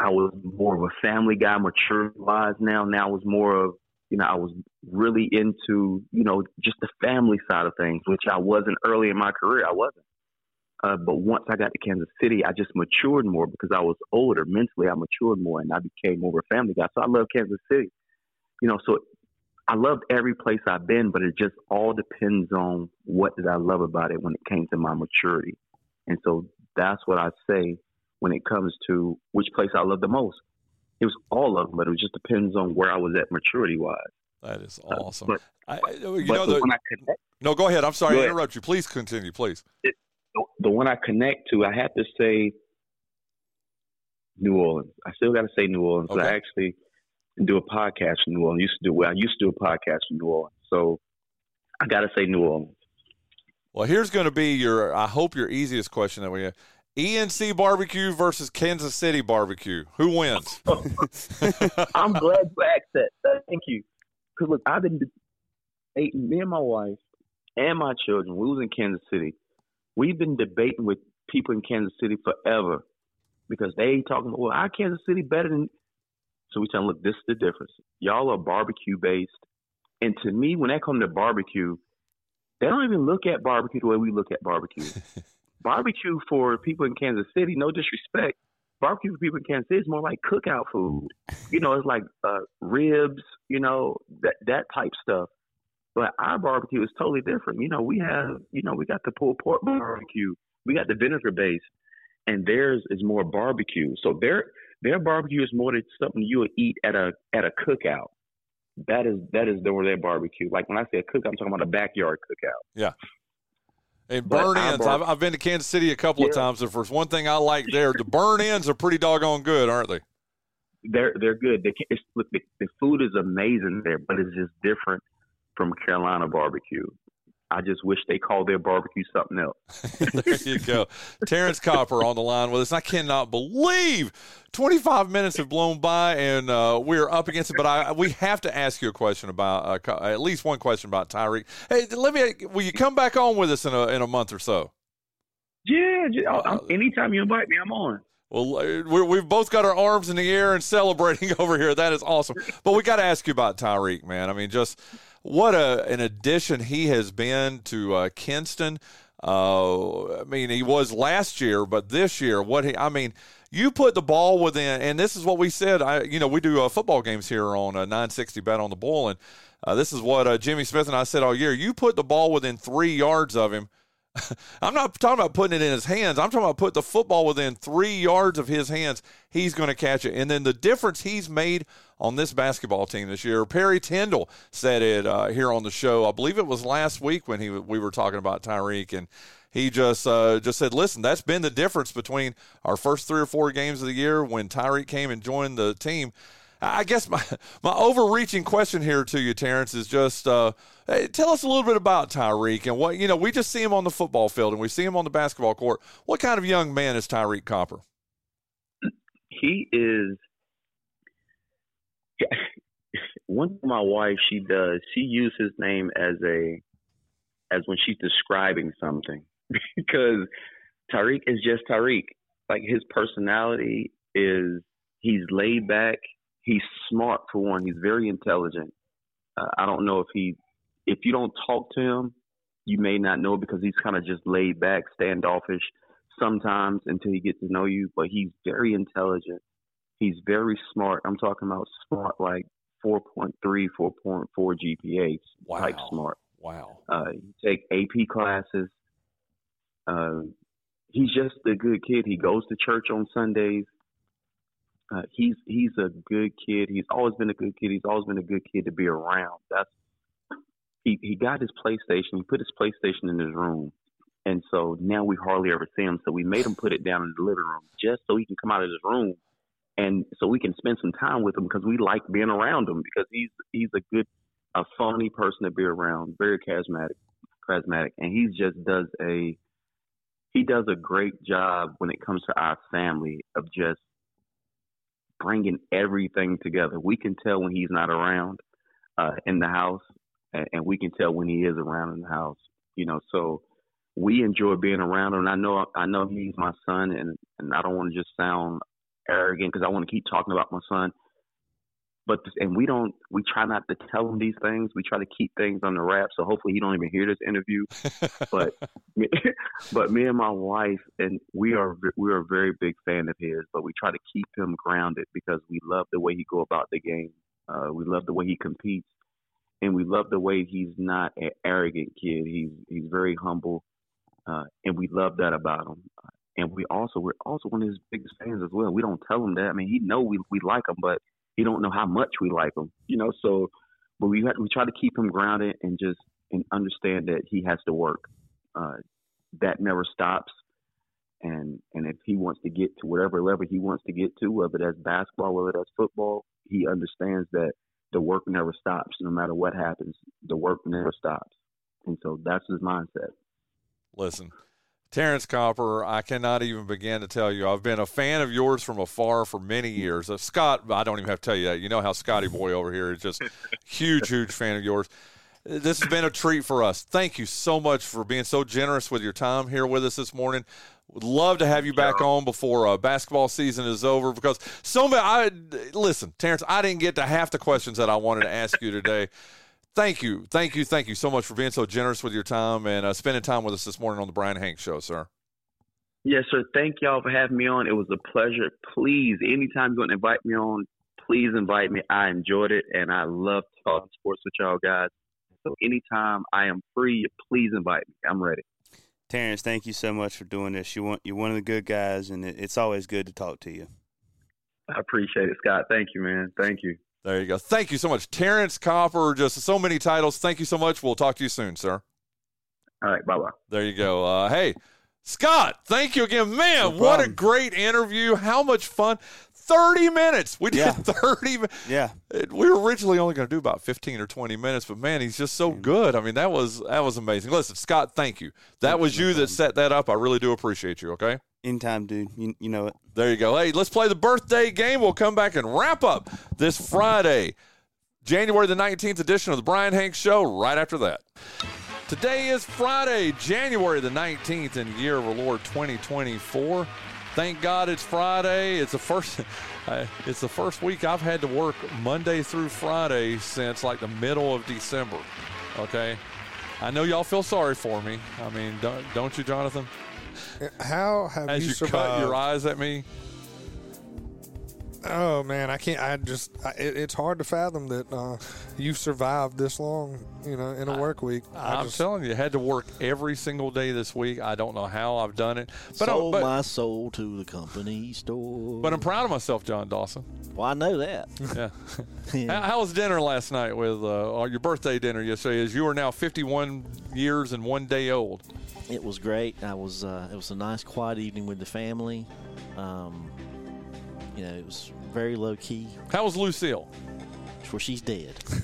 I was more of a family guy, mature wise now. Now I was more of, you know, I was really into, you know, just the family side of things, which I wasn't early in my career. I wasn't. Uh, but once I got to Kansas City, I just matured more because I was older mentally. I matured more and I became more of a family guy. So I love Kansas City. You know, so I loved every place I've been, but it just all depends on what did I love about it when it came to my maturity. And so that's what I say when it comes to which place I love the most. It was all of them, but it just depends on where I was at maturity wise. That is uh, awesome. Uh, but, I, you know, the, I connect, no, go ahead. I'm sorry to interrupt you. Please continue, please. It, the one I connect to, I have to say New Orleans. I still got to say New Orleans. Okay. I actually and do a podcast from New Orleans. I used to do well, I used to do a podcast from New Orleans. So I got to say New Orleans. Well, here's going to be your I hope your easiest question that we have. ENC barbecue versus Kansas City barbecue. Who wins? I'm glad you asked that. Thank you. Because look, I've been debating me and my wife and my children. We was in Kansas City. We've been debating with people in Kansas City forever because they talking about well, our Kansas City better than so we tell them, look, this is the difference. Y'all are barbecue based. And to me, when that comes to barbecue, they don't even look at barbecue the way we look at barbecue. barbecue for people in Kansas City, no disrespect, barbecue for people in Kansas City is more like cookout food. You know, it's like uh, ribs, you know, that that type stuff. But our barbecue is totally different. You know, we have, you know, we got the pulled pork barbecue, we got the vinegar base, and theirs is more barbecue. So they're their barbecue is more than something you would eat at a at a cookout. That is that is their, their barbecue. Like when I say a cook, I'm talking about a backyard cookout. Yeah. And burnt ends. I've, I've been to Kansas City a couple yeah. of times. And for one thing I like there, the burnt ends are pretty doggone good, aren't they? They're they're good. They look, the, the food is amazing there, but it's just different from Carolina barbecue. I just wish they called their barbecue something else. there you go. Terrance Copper on the line with us. I cannot believe 25 minutes have blown by and uh, we're up against it. But I, we have to ask you a question about, uh, at least one question about Tyreek. Hey, let me, will you come back on with us in a, in a month or so? Yeah. Uh, anytime you invite me, I'm on. Well, uh, we have both got our arms in the air and celebrating over here. That is awesome. But we got to ask you about Tyreek, man. I mean, just what a an addition he has been to uh, Kinston. Uh, I mean, he was last year, but this year, what he, I mean, you put the ball within, and this is what we said. I, you know, we do uh, football games here on a 960 bet on the bull, and uh, this is what uh, Jimmy Smith and I said all year. You put the ball within three yards of him. I'm not talking about putting it in his hands. I'm talking about put the football within three yards of his hands. He's going to catch it. And then the difference he's made on this basketball team this year. Perry Tyndall said it uh, here on the show. I believe it was last week when he we were talking about Tyreek and he just uh, just said, "Listen, that's been the difference between our first three or four games of the year when Tyreek came and joined the team." I guess my my overreaching question here to you, Terrance, is just uh, hey, tell us a little bit about Tyreek and what you know. We just see him on the football field and we see him on the basketball court. What kind of young man is Tyreek Copper? He is. One thing my wife she does. She uses his name as a as when she's describing something because Tyreek is just Tyreek. Like his personality is he's laid back he's smart for one. He's very intelligent. Uh, I don't know if he, if you don't talk to him, you may not know because he's kind of just laid back, standoffish sometimes until he gets to know you. But he's very intelligent. He's very smart. I'm talking about smart like 4.3, 4.4 GPA wow. type smart. Wow. Uh, take AP classes. Uh, he's just a good kid. He goes to church on Sundays. Uh, he's he's a good kid. He's always been a good kid. He's always been a good kid to be around. That's he he got his PlayStation. He put his PlayStation in his room, and so now we hardly ever see him. So we made him put it down in the living room just so he can come out of his room, and so we can spend some time with him because we like being around him because he's he's a good, a funny person to be around. Very charismatic, charismatic, and he just does a he does a great job when it comes to our family of just bringing everything together. We can tell when he's not around uh, in the house, and, and, we can tell when he is around in the house. You know, so we enjoy being around him. And I know, I know he's my son, and and I don't want to just sound arrogant because I want to keep talking about my son but and we don't we try not to tell him these things. We try to keep things on the wrap. So hopefully he don't even hear this interview. but but me and my wife and we are we are a very big fan of his. But we try to keep him grounded because we love the way he go about the game. Uh, we love the way he competes, and we love the way he's not an arrogant kid. He's he's very humble, uh, and we love that about him. And we also we're also one of his biggest fans as well. We don't tell him that. I mean, he know we we like him, but he don't know how much we like him, you know. So, but we we try to keep him grounded and just and understand that he has to work. Uh, that never stops. And and if he wants to get to whatever level he wants to get to, whether that's basketball, whether that's football, he understands that the work never stops. No matter what happens, the work never stops. And so that's his mindset. Listen, Terrance Copper, I cannot even begin to tell you. I've been a fan of yours from afar for many years. Uh, Scott, I don't even have to tell you that. You know how Scotty Boy over here is just huge, huge fan of yours. This has been a treat for us. Thank you so much for being so generous with your time here with us this morning. Would love to have you back on before uh, basketball season is over because so many. I listen, Terrance. I didn't get to half the questions that I wanted to ask you today thank you, thank you, thank you so much for being so generous with your time and uh, spending time with us this morning on the Bryan Hank Show, sir. Yes, sir. Thank y'all for having me on. It was a pleasure. Please, anytime you want to invite me on, please invite me. I enjoyed it, and I love talking sports with y'all guys. So anytime I am free, please invite me. I'm ready. Terrance, thank you so much for doing this. You want you're one of the good guys, and it's always good to talk to you. I appreciate it, Scott. Thank you, man. Thank you. There you go. Thank you so much, Terrance Copper. Just so many titles. Thank you so much. We'll talk to you soon, sir. All right. Bye bye. There you go. Uh, hey, Scott, thank you again. Man, no what a great interview. How much fun. 30 minutes. We did yeah. 30 Yeah. We were originally only going to do about 15 or 20 minutes, but man, he's just so good. I mean, that was that was amazing. Listen, Scott, thank you. That was you that set that up. I really do appreciate you, okay? Anytime, dude. You, you know it. There you go. Hey, let's play the birthday game. We'll come back and wrap up this Friday, January the 19th edition of the Bryan Hanks Show right after that. Today is Friday, January the 19th in the year of our Lord 2024. Thank God it's Friday. It's the first. Uh, it's the first week I've had to work Monday through Friday since like the middle of December. Okay, I know y'all feel sorry for me. I mean, don't, don't you, Jonathan? How have As you, you survived? cut your eyes at me, Oh man, I can't. I just. I, it, it's hard to fathom that uh, you've survived this long. You know, in a work week. I I'm just, telling you, I had to work every single day this week. I don't know how I've done it, but I'm, Sold but, my soul to the company store. but I'm proud of myself, Jon Dawson. well, I know that. Yeah. how, how was dinner last night with uh, your birthday dinner yesterday? As you are now 51 years and one day old. It was great. I was. Uh, it was a nice, quiet evening with the family. Um, you know, it was very low key. How was Lucille? Where she's dead.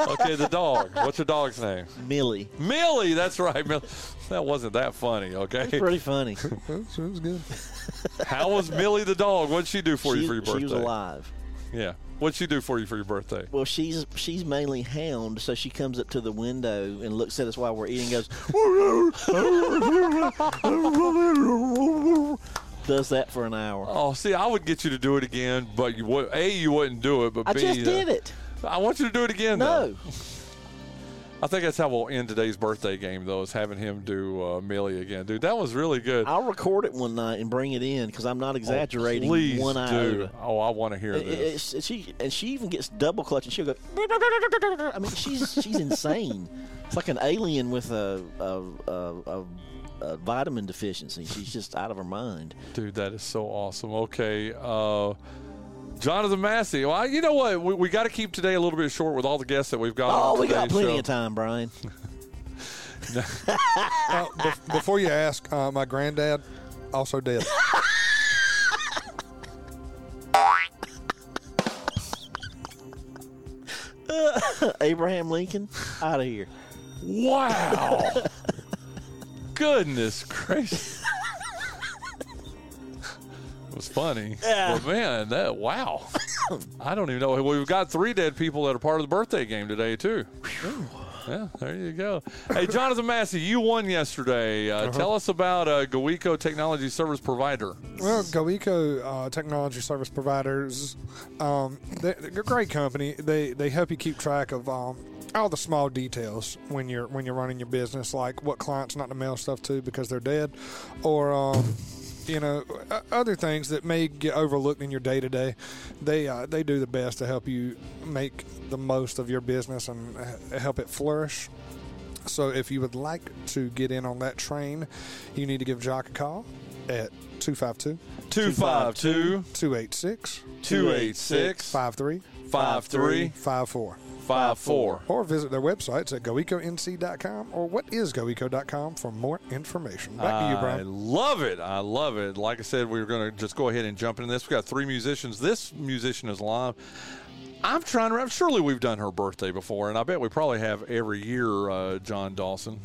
Okay, the dog. What's your dog's name? Millie. Millie. That's right. Millie. That wasn't that funny. It's Okay. pretty funny. It was, it was good. How was Millie the dog? What'd she do for she, you for your birthday? she was alive. Yeah. What'd she do for you for your birthday? Well, she's she's mainly hound, so she comes up to the window and looks at us while we're eating. Goes, does that for an hour. Oh, see, I would get you to do it again, but you would. A, you wouldn't do it, but I B, just uh, did it. I want you to do it again. though. I think that's how we'll end today's birthday game, though, is having him do uh, Millie again. Dude, that was really good. I'll record it one night and bring it in because I'm not exaggerating Oh, please one do. Oh, I want to hear It- this. it- it's- she and she even gets double clutch and she'll go. I mean, she's she's insane. It's like an alien with a a, a, a a vitamin deficiency. She's just out of her mind. Dude, that is so awesome. Okay. Uh, Jonathan Massey. Well, you know what? We, we got to keep today a little bit short with all the guests that we've got. Oh, on we got plenty show. of time, Bryan. Uh, bef- before you ask, uh, my granddad also dead. Abraham Lincoln, out of here. Wow. Goodness gracious. It was funny. Yeah. But man, that wow. I don't even know. Well, we've got three dead people that are part of the birthday game today too. Yeah, there you go. Hey, Jonathan Massey, you won yesterday. Uh, Tell us about uh, GoEco Technology Service Provider. Well, GoEco uh, Technology Service Providers, um, they, they're a great company. They they help you keep track of um, all the small details when you're when you're running your business, like what clients not to mail stuff to because they're dead, or um, you know other things that may get overlooked in your day to day. They uh, they do the best to help you make the most of your business and uh, help it flourish. So if you would like to get in on that train, you need to give Jock a call at 252 252 286 286 53 53 54 54. or visit their websites at goeconc.com or whatisegoeco.com for more information. Back to you, Bryan. I love it. I love it. Like I said, we are going to just go ahead and jump into this. We've got three musicians. This musician is live. I'm trying to. Surely we've done her birthday before, and I bet we probably have every year. Uh, Jon Dawson.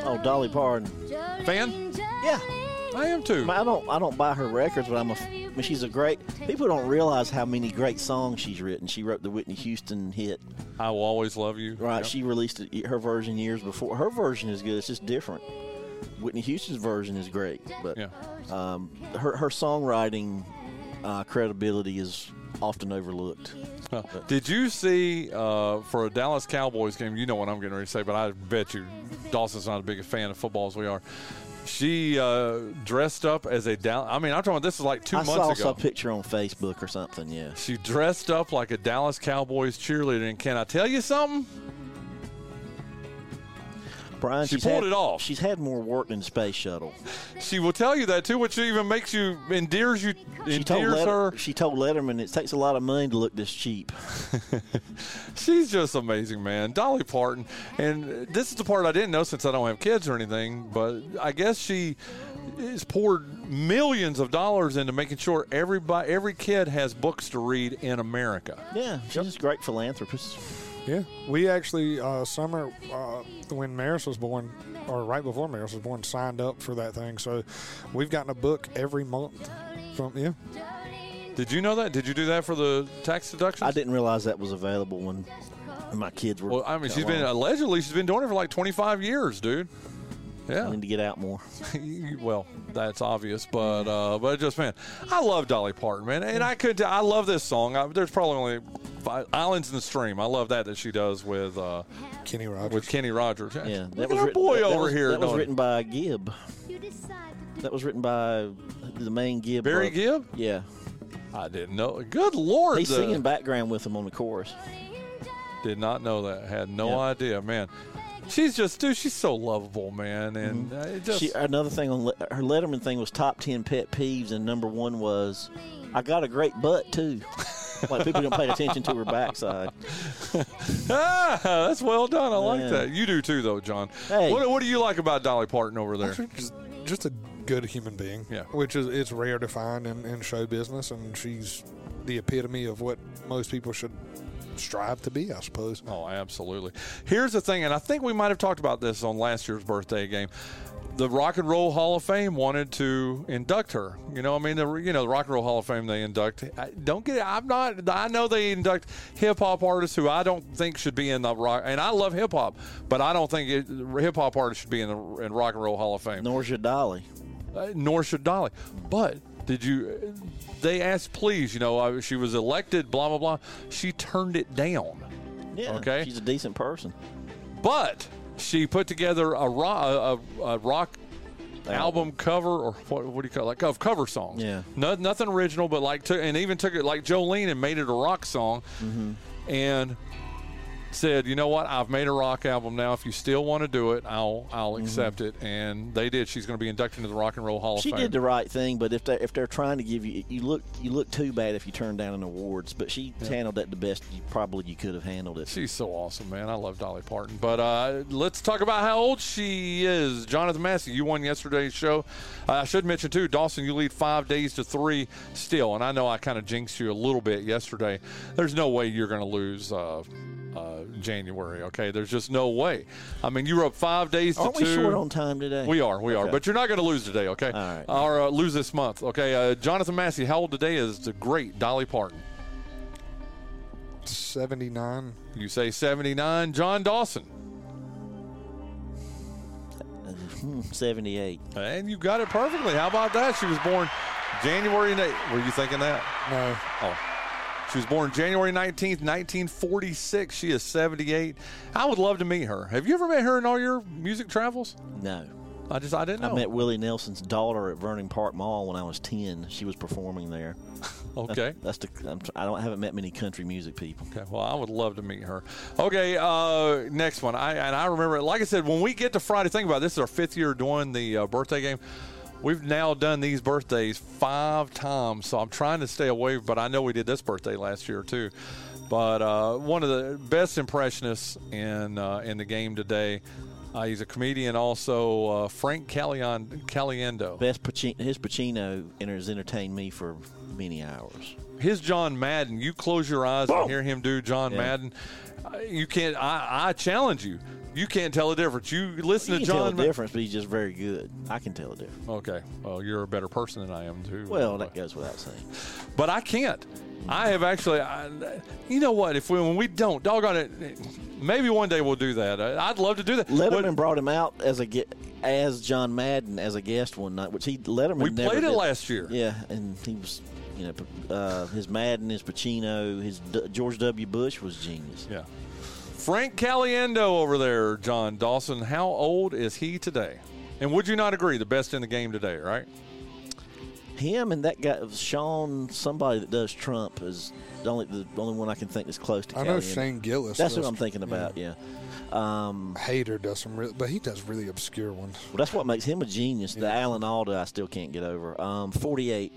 Oh, Dolly Parton. Fan? Yeah, I am too. I don't I don't buy her records, but I'm a. I mean, she's a great. People don't realize how many great songs she's written. She wrote the Whitney Houston hit. I will always love you. Right, Yep. she released it, her version years before. Her version is good. It's just different. Whitney Houston's version is great, but Yeah. um, her her songwriting uh, credibility is often overlooked. Huh. Did you see uh, for a Dallas Cowboys game? You know what I'm getting ready to say, but I bet you Dawson's not as big a fan of football as we are. She uh, dressed up as a Dallas. I mean, I'm talking about this is like two I saw months saw ago. a picture on Facebook or something. Yeah, She dressed up like a Dallas Cowboys cheerleader, and can I tell you something? Bryan. She she's pulled had, it off. She's had more work than space shuttle. She will tell you that too, which even makes you endears you She told, endears Letter, her. she told Letterman it takes a lot of money to look this cheap. She's just amazing, man. Dolly Parton, and this is the part I didn't know since I don't have kids or anything, but I guess she has poured millions of dollars into making sure everybody, every kid has books to read in America. Yeah, she's just a great philanthropist. Yeah, we actually uh, summer uh, when Maris was born, or right before Maris was born, signed up for that thing. So we've gotten a book every month from yeah. Did you know that? Did you do that for the tax deduction? I didn't realize that was available when my kids were. Well, I mean, she's been allegedly she's been doing it for like 25 years, dude. Yeah, I Yeah. need to get out more. well, that's obvious, but uh, but just man, I love Dolly Parton, man, and I could I love this song. I, there's probably only five, "Islands in the Stream." I love that that she does with uh, Kenny Rogers. with Kenny Rogers. Yeah, Look that at was our written, boy that, that over was, here. That was doing- written by Gibb. That was written by the main Gibb. Barry brother. Gibb. Yeah, I didn't know. Good lord, he's the- singing background with him on the chorus. Did not know that. Had no Yeah. idea, man. She's just, dude. She's so lovable, man, and uh, it just. She, another thing on Le- her Letterman thing was top ten pet peeves, and number one was, "I got a great butt too." like people don't pay attention to her backside. ah, that's well done. I like Yeah. that. You do too, though, Jon. Hey. What, what do you like about Dolly Parton over there? Just, just a good human being. Yeah. Which is it's rare to find in, in show business, and she's the epitome of what most people should strive to be, I suppose. Oh, absolutely. Here's the thing, and I think we might have talked about this on last year's birthday game. The Rock and Roll Hall of Fame wanted to induct her. You know, I mean, the you know the Rock and Roll Hall of Fame they induct. I, don't get. it. I'm not. I know they induct hip hop artists who I don't think should be in the rock. And I love hip hop, but I don't think hip hop artists should be in the in Rock and Roll Hall of Fame. Nor should Dolly. Uh, nor should Dolly. But did you? They asked, please. You know, uh, she was elected. Blah blah blah. She turned it down. Yeah, Okay. she's a decent person. But she put together a rock, a, a rock album cover, or what, what do you call it? Like of cover songs. Yeah. No, nothing original, but like, took, and even took it like Jolene and made it a rock song, Mm-hmm. and said, you know what? I've made a rock album now. If you still want to do it, I'll I'll accept it. And they did. She's going to be inducted into the Rock and Roll Hall Mm-hmm. She of Fame. did the right thing, but if they if they're trying to give you you look you look too bad if you turn down an awards. But she handled that the best you probably you could have handled it. She's so awesome, man. I love Dolly Parton. But uh, let's talk about how old she is. Jonathan Massey, you won yesterday's show. Uh, I should mention, too, Dawson, you lead five days to three still. And I know I kind of jinxed you a little bit yesterday. There's no way you're going to lose. Uh, uh, January, okay? There's just no way. I mean, you were up five days to Aren't two. we short on time today? We are, we are, but you're not going to lose today, okay? All right. Or uh, lose this month, okay? Uh, Jonathan Massey, how old today is the great Dolly Parton? 79. You say 79. Jon Dawson. Hmm, Seventy eight. And you got it perfectly. How about that? She was born January 8th. Were you thinking that? No. Oh. She was born January 19th, 1946. She is 78. I would love to meet her. Have you ever met her in all your music travels? No. I just, I didn't know. I met Willie Nelson's daughter at Vernon Park Mall when I was ten. She was performing there. okay. That's the I'm, I don't I haven't met many country music people. Okay, well, I would love to meet her. Okay, uh, next one. I and I remember, like I said, when we get to Friday, think about it, this is our fifth year doing the uh, birthday game. We've now done these birthdays five times, so I'm trying to stay away. But I know we did this birthday last year too. But uh, one of the best impressionists in uh, in the game today. Uh, he's a comedian, also uh, Frank Caliendo. Best Pacino, his Pacino has entertained me for many hours. his John Madden. You close your eyes and hear him do John Yeah. Madden. uh, You can't. I, I challenge you. You can't tell the difference. You listen You to can tell John. the difference, but he's just very good. I can tell the difference. Okay. Well, you're a better person than I am too. Well, that goes without saying. but I can't. I have actually. I, you know what? If we when we don't, doggone it. Maybe one day we'll do that. I- I'd love to do that. Letterman brought him out as a ge- as John Madden as a guest one night, which he Letterman. we played it last year. Yeah, and he was, you know, uh, his Madden, his Pacino, his D- George W. Bush was genius. Yeah. Frank Caliendo over there, Jon Dawson. How old is he today? And would you not agree, the best in the game today, right? Him and that guy Sean, somebody that does Trump, is the only the only one I can think that's close to. I know Shane Gillis. That's does- what I'm thinking about. Yeah. Um, Hater does some, real, but he does really obscure ones. well, that's what makes him a genius. The Alan Alda, I still can't get over. Um, 48.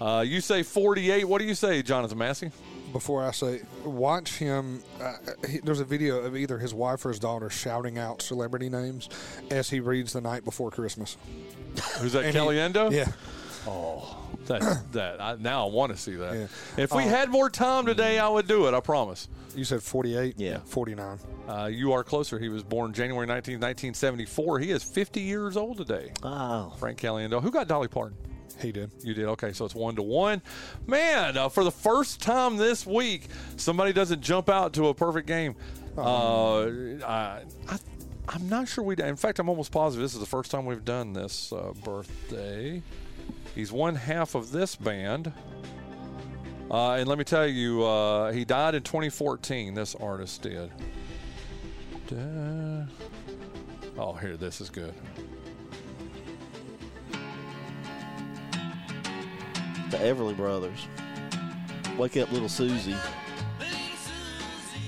Uh, you say 48. What do you say, Jonathan Massey? Before I say, watch him. Uh, he, there's a video of either his wife or his daughter shouting out celebrity names as he reads the night before Christmas. Who's that, And he- Caliendo? Yeah. Oh, that, that I, now I want to see that. Yeah. If we Uh, had more time today, I would do it. I promise. You said 48? Yeah. 49. Uh, you are closer. He was born January 19, 1974. He is 50 years old today. Oh, Frank Caliendo. Who got Dolly Parton? He did. You did okay, so it's one to one. Man, uh, for the first time this week, somebody doesn't jump out to a perfect game. Uh, I, I, I'm not sure we. In fact, I'm almost positive this is the first time we've done this uh, birthday. He's one half of this band. Uh, and let me tell you, uh, he died in 2014. This artist did. Da- Oh, here, this is good. The Everly Brothers. Wake up, little Susie.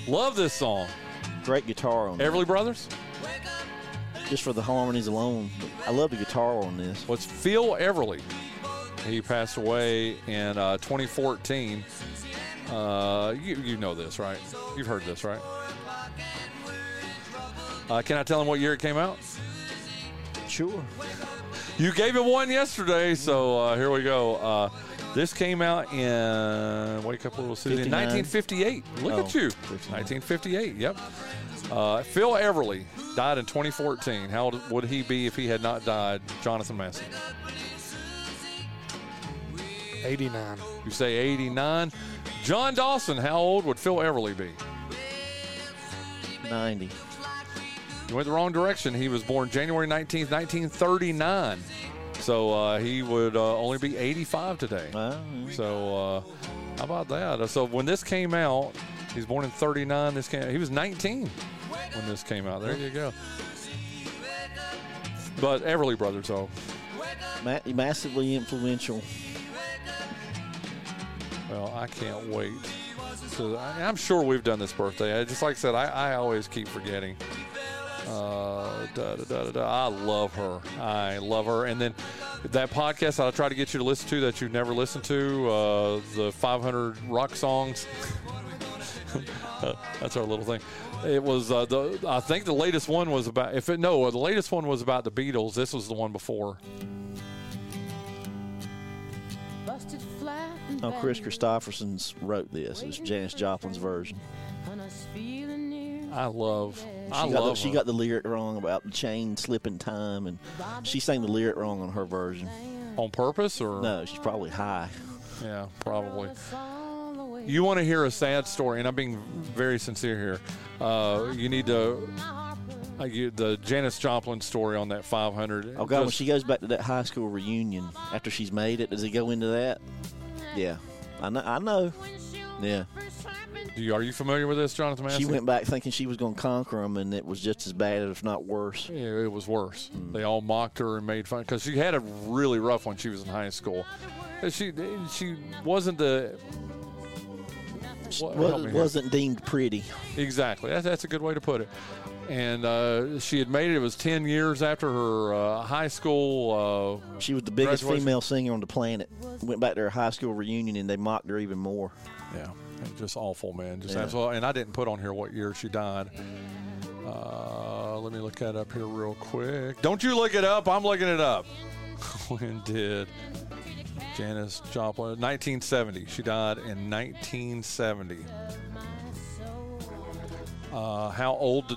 Love this song. Great guitar on. Everly Brothers. Just for the harmonies alone. I love the guitar on this. was Phil Everly. He passed away in uh, 2014. Uh, you, you know this, right? You've heard this, right? Uh, can I tell him what year it came out? Sure. You gave him one yesterday, so uh, here we go. This came out in Wake Up Little Susie in 1958. Look at Oh, you, 59. 1958. Yep. Uh, Phil Everly died in 2014. How old would he be if he had not died? Jonathan Massey. 89. You say 89. John Dawson, how old would Phil Everly be? 90. You went the wrong direction. He was born January 19th, 1939. So uh, he would uh, only be 85 today. So uh, how about that? Uh, So when this came out, he's born in 39. This came, he was 19 when this came out. There you go. But Everly Brothers, though. ma- massively influential. Well, I can't wait. So I, I'm sure we've done this birthday. I, just like I said, I, I always keep forgetting. Uh, da, da, da, da, da. I love her. I love her. And then that podcast that I try to get you to listen to that you've never listened to, uh, the 500 rock songs. That's our little thing. It was uh, the. I think the latest one was about. If it no, the latest one was about the Beatles. This was the one before. Busted flat and Oh, Kris. Kristofferson's wrote this. It's Janis Joplin's version. I love. I She got, the, love. she her. got the lyric wrong about the chain slipping time, and she sang the lyric wrong on her version. on purpose or No, she's probably high. Yeah, probably. the. You want to hear a sad story, and I'm being very sincere here. Uh, you need to. Uh, you, the Janis Joplin story on that 500. Oh God, when she goes back to that high school reunion after she's made it, does he go into that? Yeah, I know. I know. Yeah, do you- are you familiar with this, Jonathan Massey? she went back thinking she was going to conquer him, and it was just as bad, if not worse. Yeah, it was worse. Mm. They all mocked her and made fun because she had a really rough one when she was in high school. She she wasn't the. What- help me Well, here. wasn't deemed pretty. Exactly. That's, that's a good way to put it. And uh, she had made it. It was 10 years after her uh, high school. Uh, She was the biggest Graduation. female singer on the planet. Went back to her high school reunion, and they mocked her even more. yeah, just awful, man. Just Yeah. absolutely. And I didn't put on here what year she died. Uh, let me look that up here real quick. Don't you look it up. I'm looking it up. when did Janis Joplin? 1970. She died in 1970. Uh, how old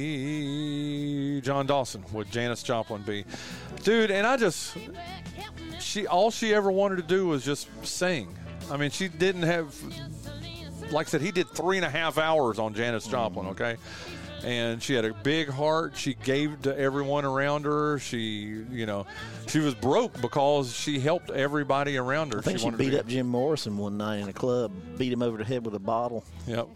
today, Jon Dawson, would Janis Joplin be? Dude, and I just, she, all she ever wanted to do was just sing. I mean, she didn't have, like I said, he did three and a half hours on Janis Joplin, okay? And she had a big heart. She gave to everyone around her. She, you know, she was broke because she helped everybody around her. I think she, wanted to beat be- up Jim Morrison one night in a club, beat him over the head with a bottle. Yep.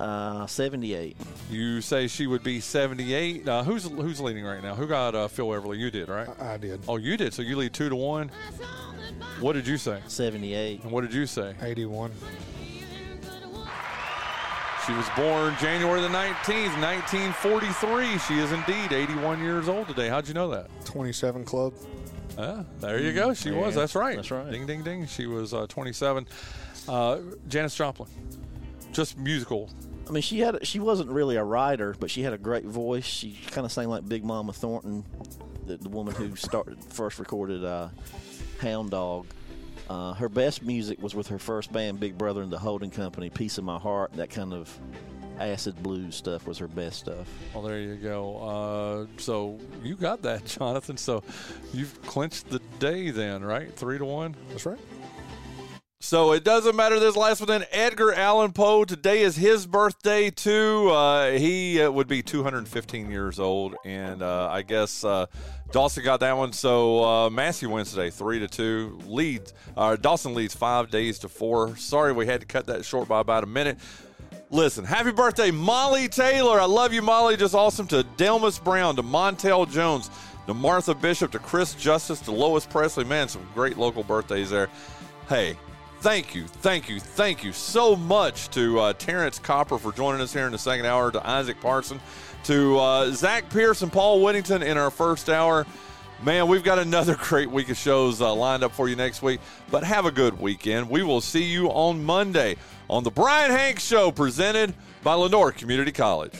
Uh, 78. You say she would be 78. Uh, who's who's leading right now? Who got uh, Phil Everly? You did, right? I did. Oh, you did. So you lead two to one. What did you say? 78. And what did you say? 81. She was born January the 19th, 1943. She is indeed 81 years old today. How'd you know that? 27 Club. Ah, there you go. She was. That's right. that's right. Ding, ding, ding. She was uh, 27. Uh, Janis Joplin. Just musical. I mean, she had she wasn't really a writer, but she had a great voice. She kind of sang like Big Mama Thornton, the, the woman who started first recorded uh, Hound Dog. Uh, her best music was with her first band, Big Brother and the Holding Company, Piece of My Heart, that kind of acid blues stuff was her best stuff. Well, there you go. Uh, so you got that, Jonathan. So you've clinched the day then, right? Three to one. That's right. So it doesn't matter this last one. Then Edgar Allan Poe. Today is his birthday too. Uh, he uh, would be 215 years old, and uh, I guess uh, Dawson got that one. So uh, Massey wins today, three to two. Leads. Uh, Dawson leads five days to four. Sorry, we had to cut that short by about a minute. Listen, happy birthday, Molly Taylor. I love you, Molly. Just awesome. To Delmas Brown, to Montel Jones, to Martha Bishop, to Chris Justice, to Lois Presley. Man, some great local birthdays there. Hey, thank you, thank you, thank you so much to uh, Terrance Copper for joining us here in the second hour, to Isaac Parson, to uh, Zach Pierce and Paul Whittington in our first hour. Man, we've got another great week of shows uh, lined up for you next week, but have a good weekend. We will see you on Monday on the Bryan Hanks Show presented by Lenoir Community College.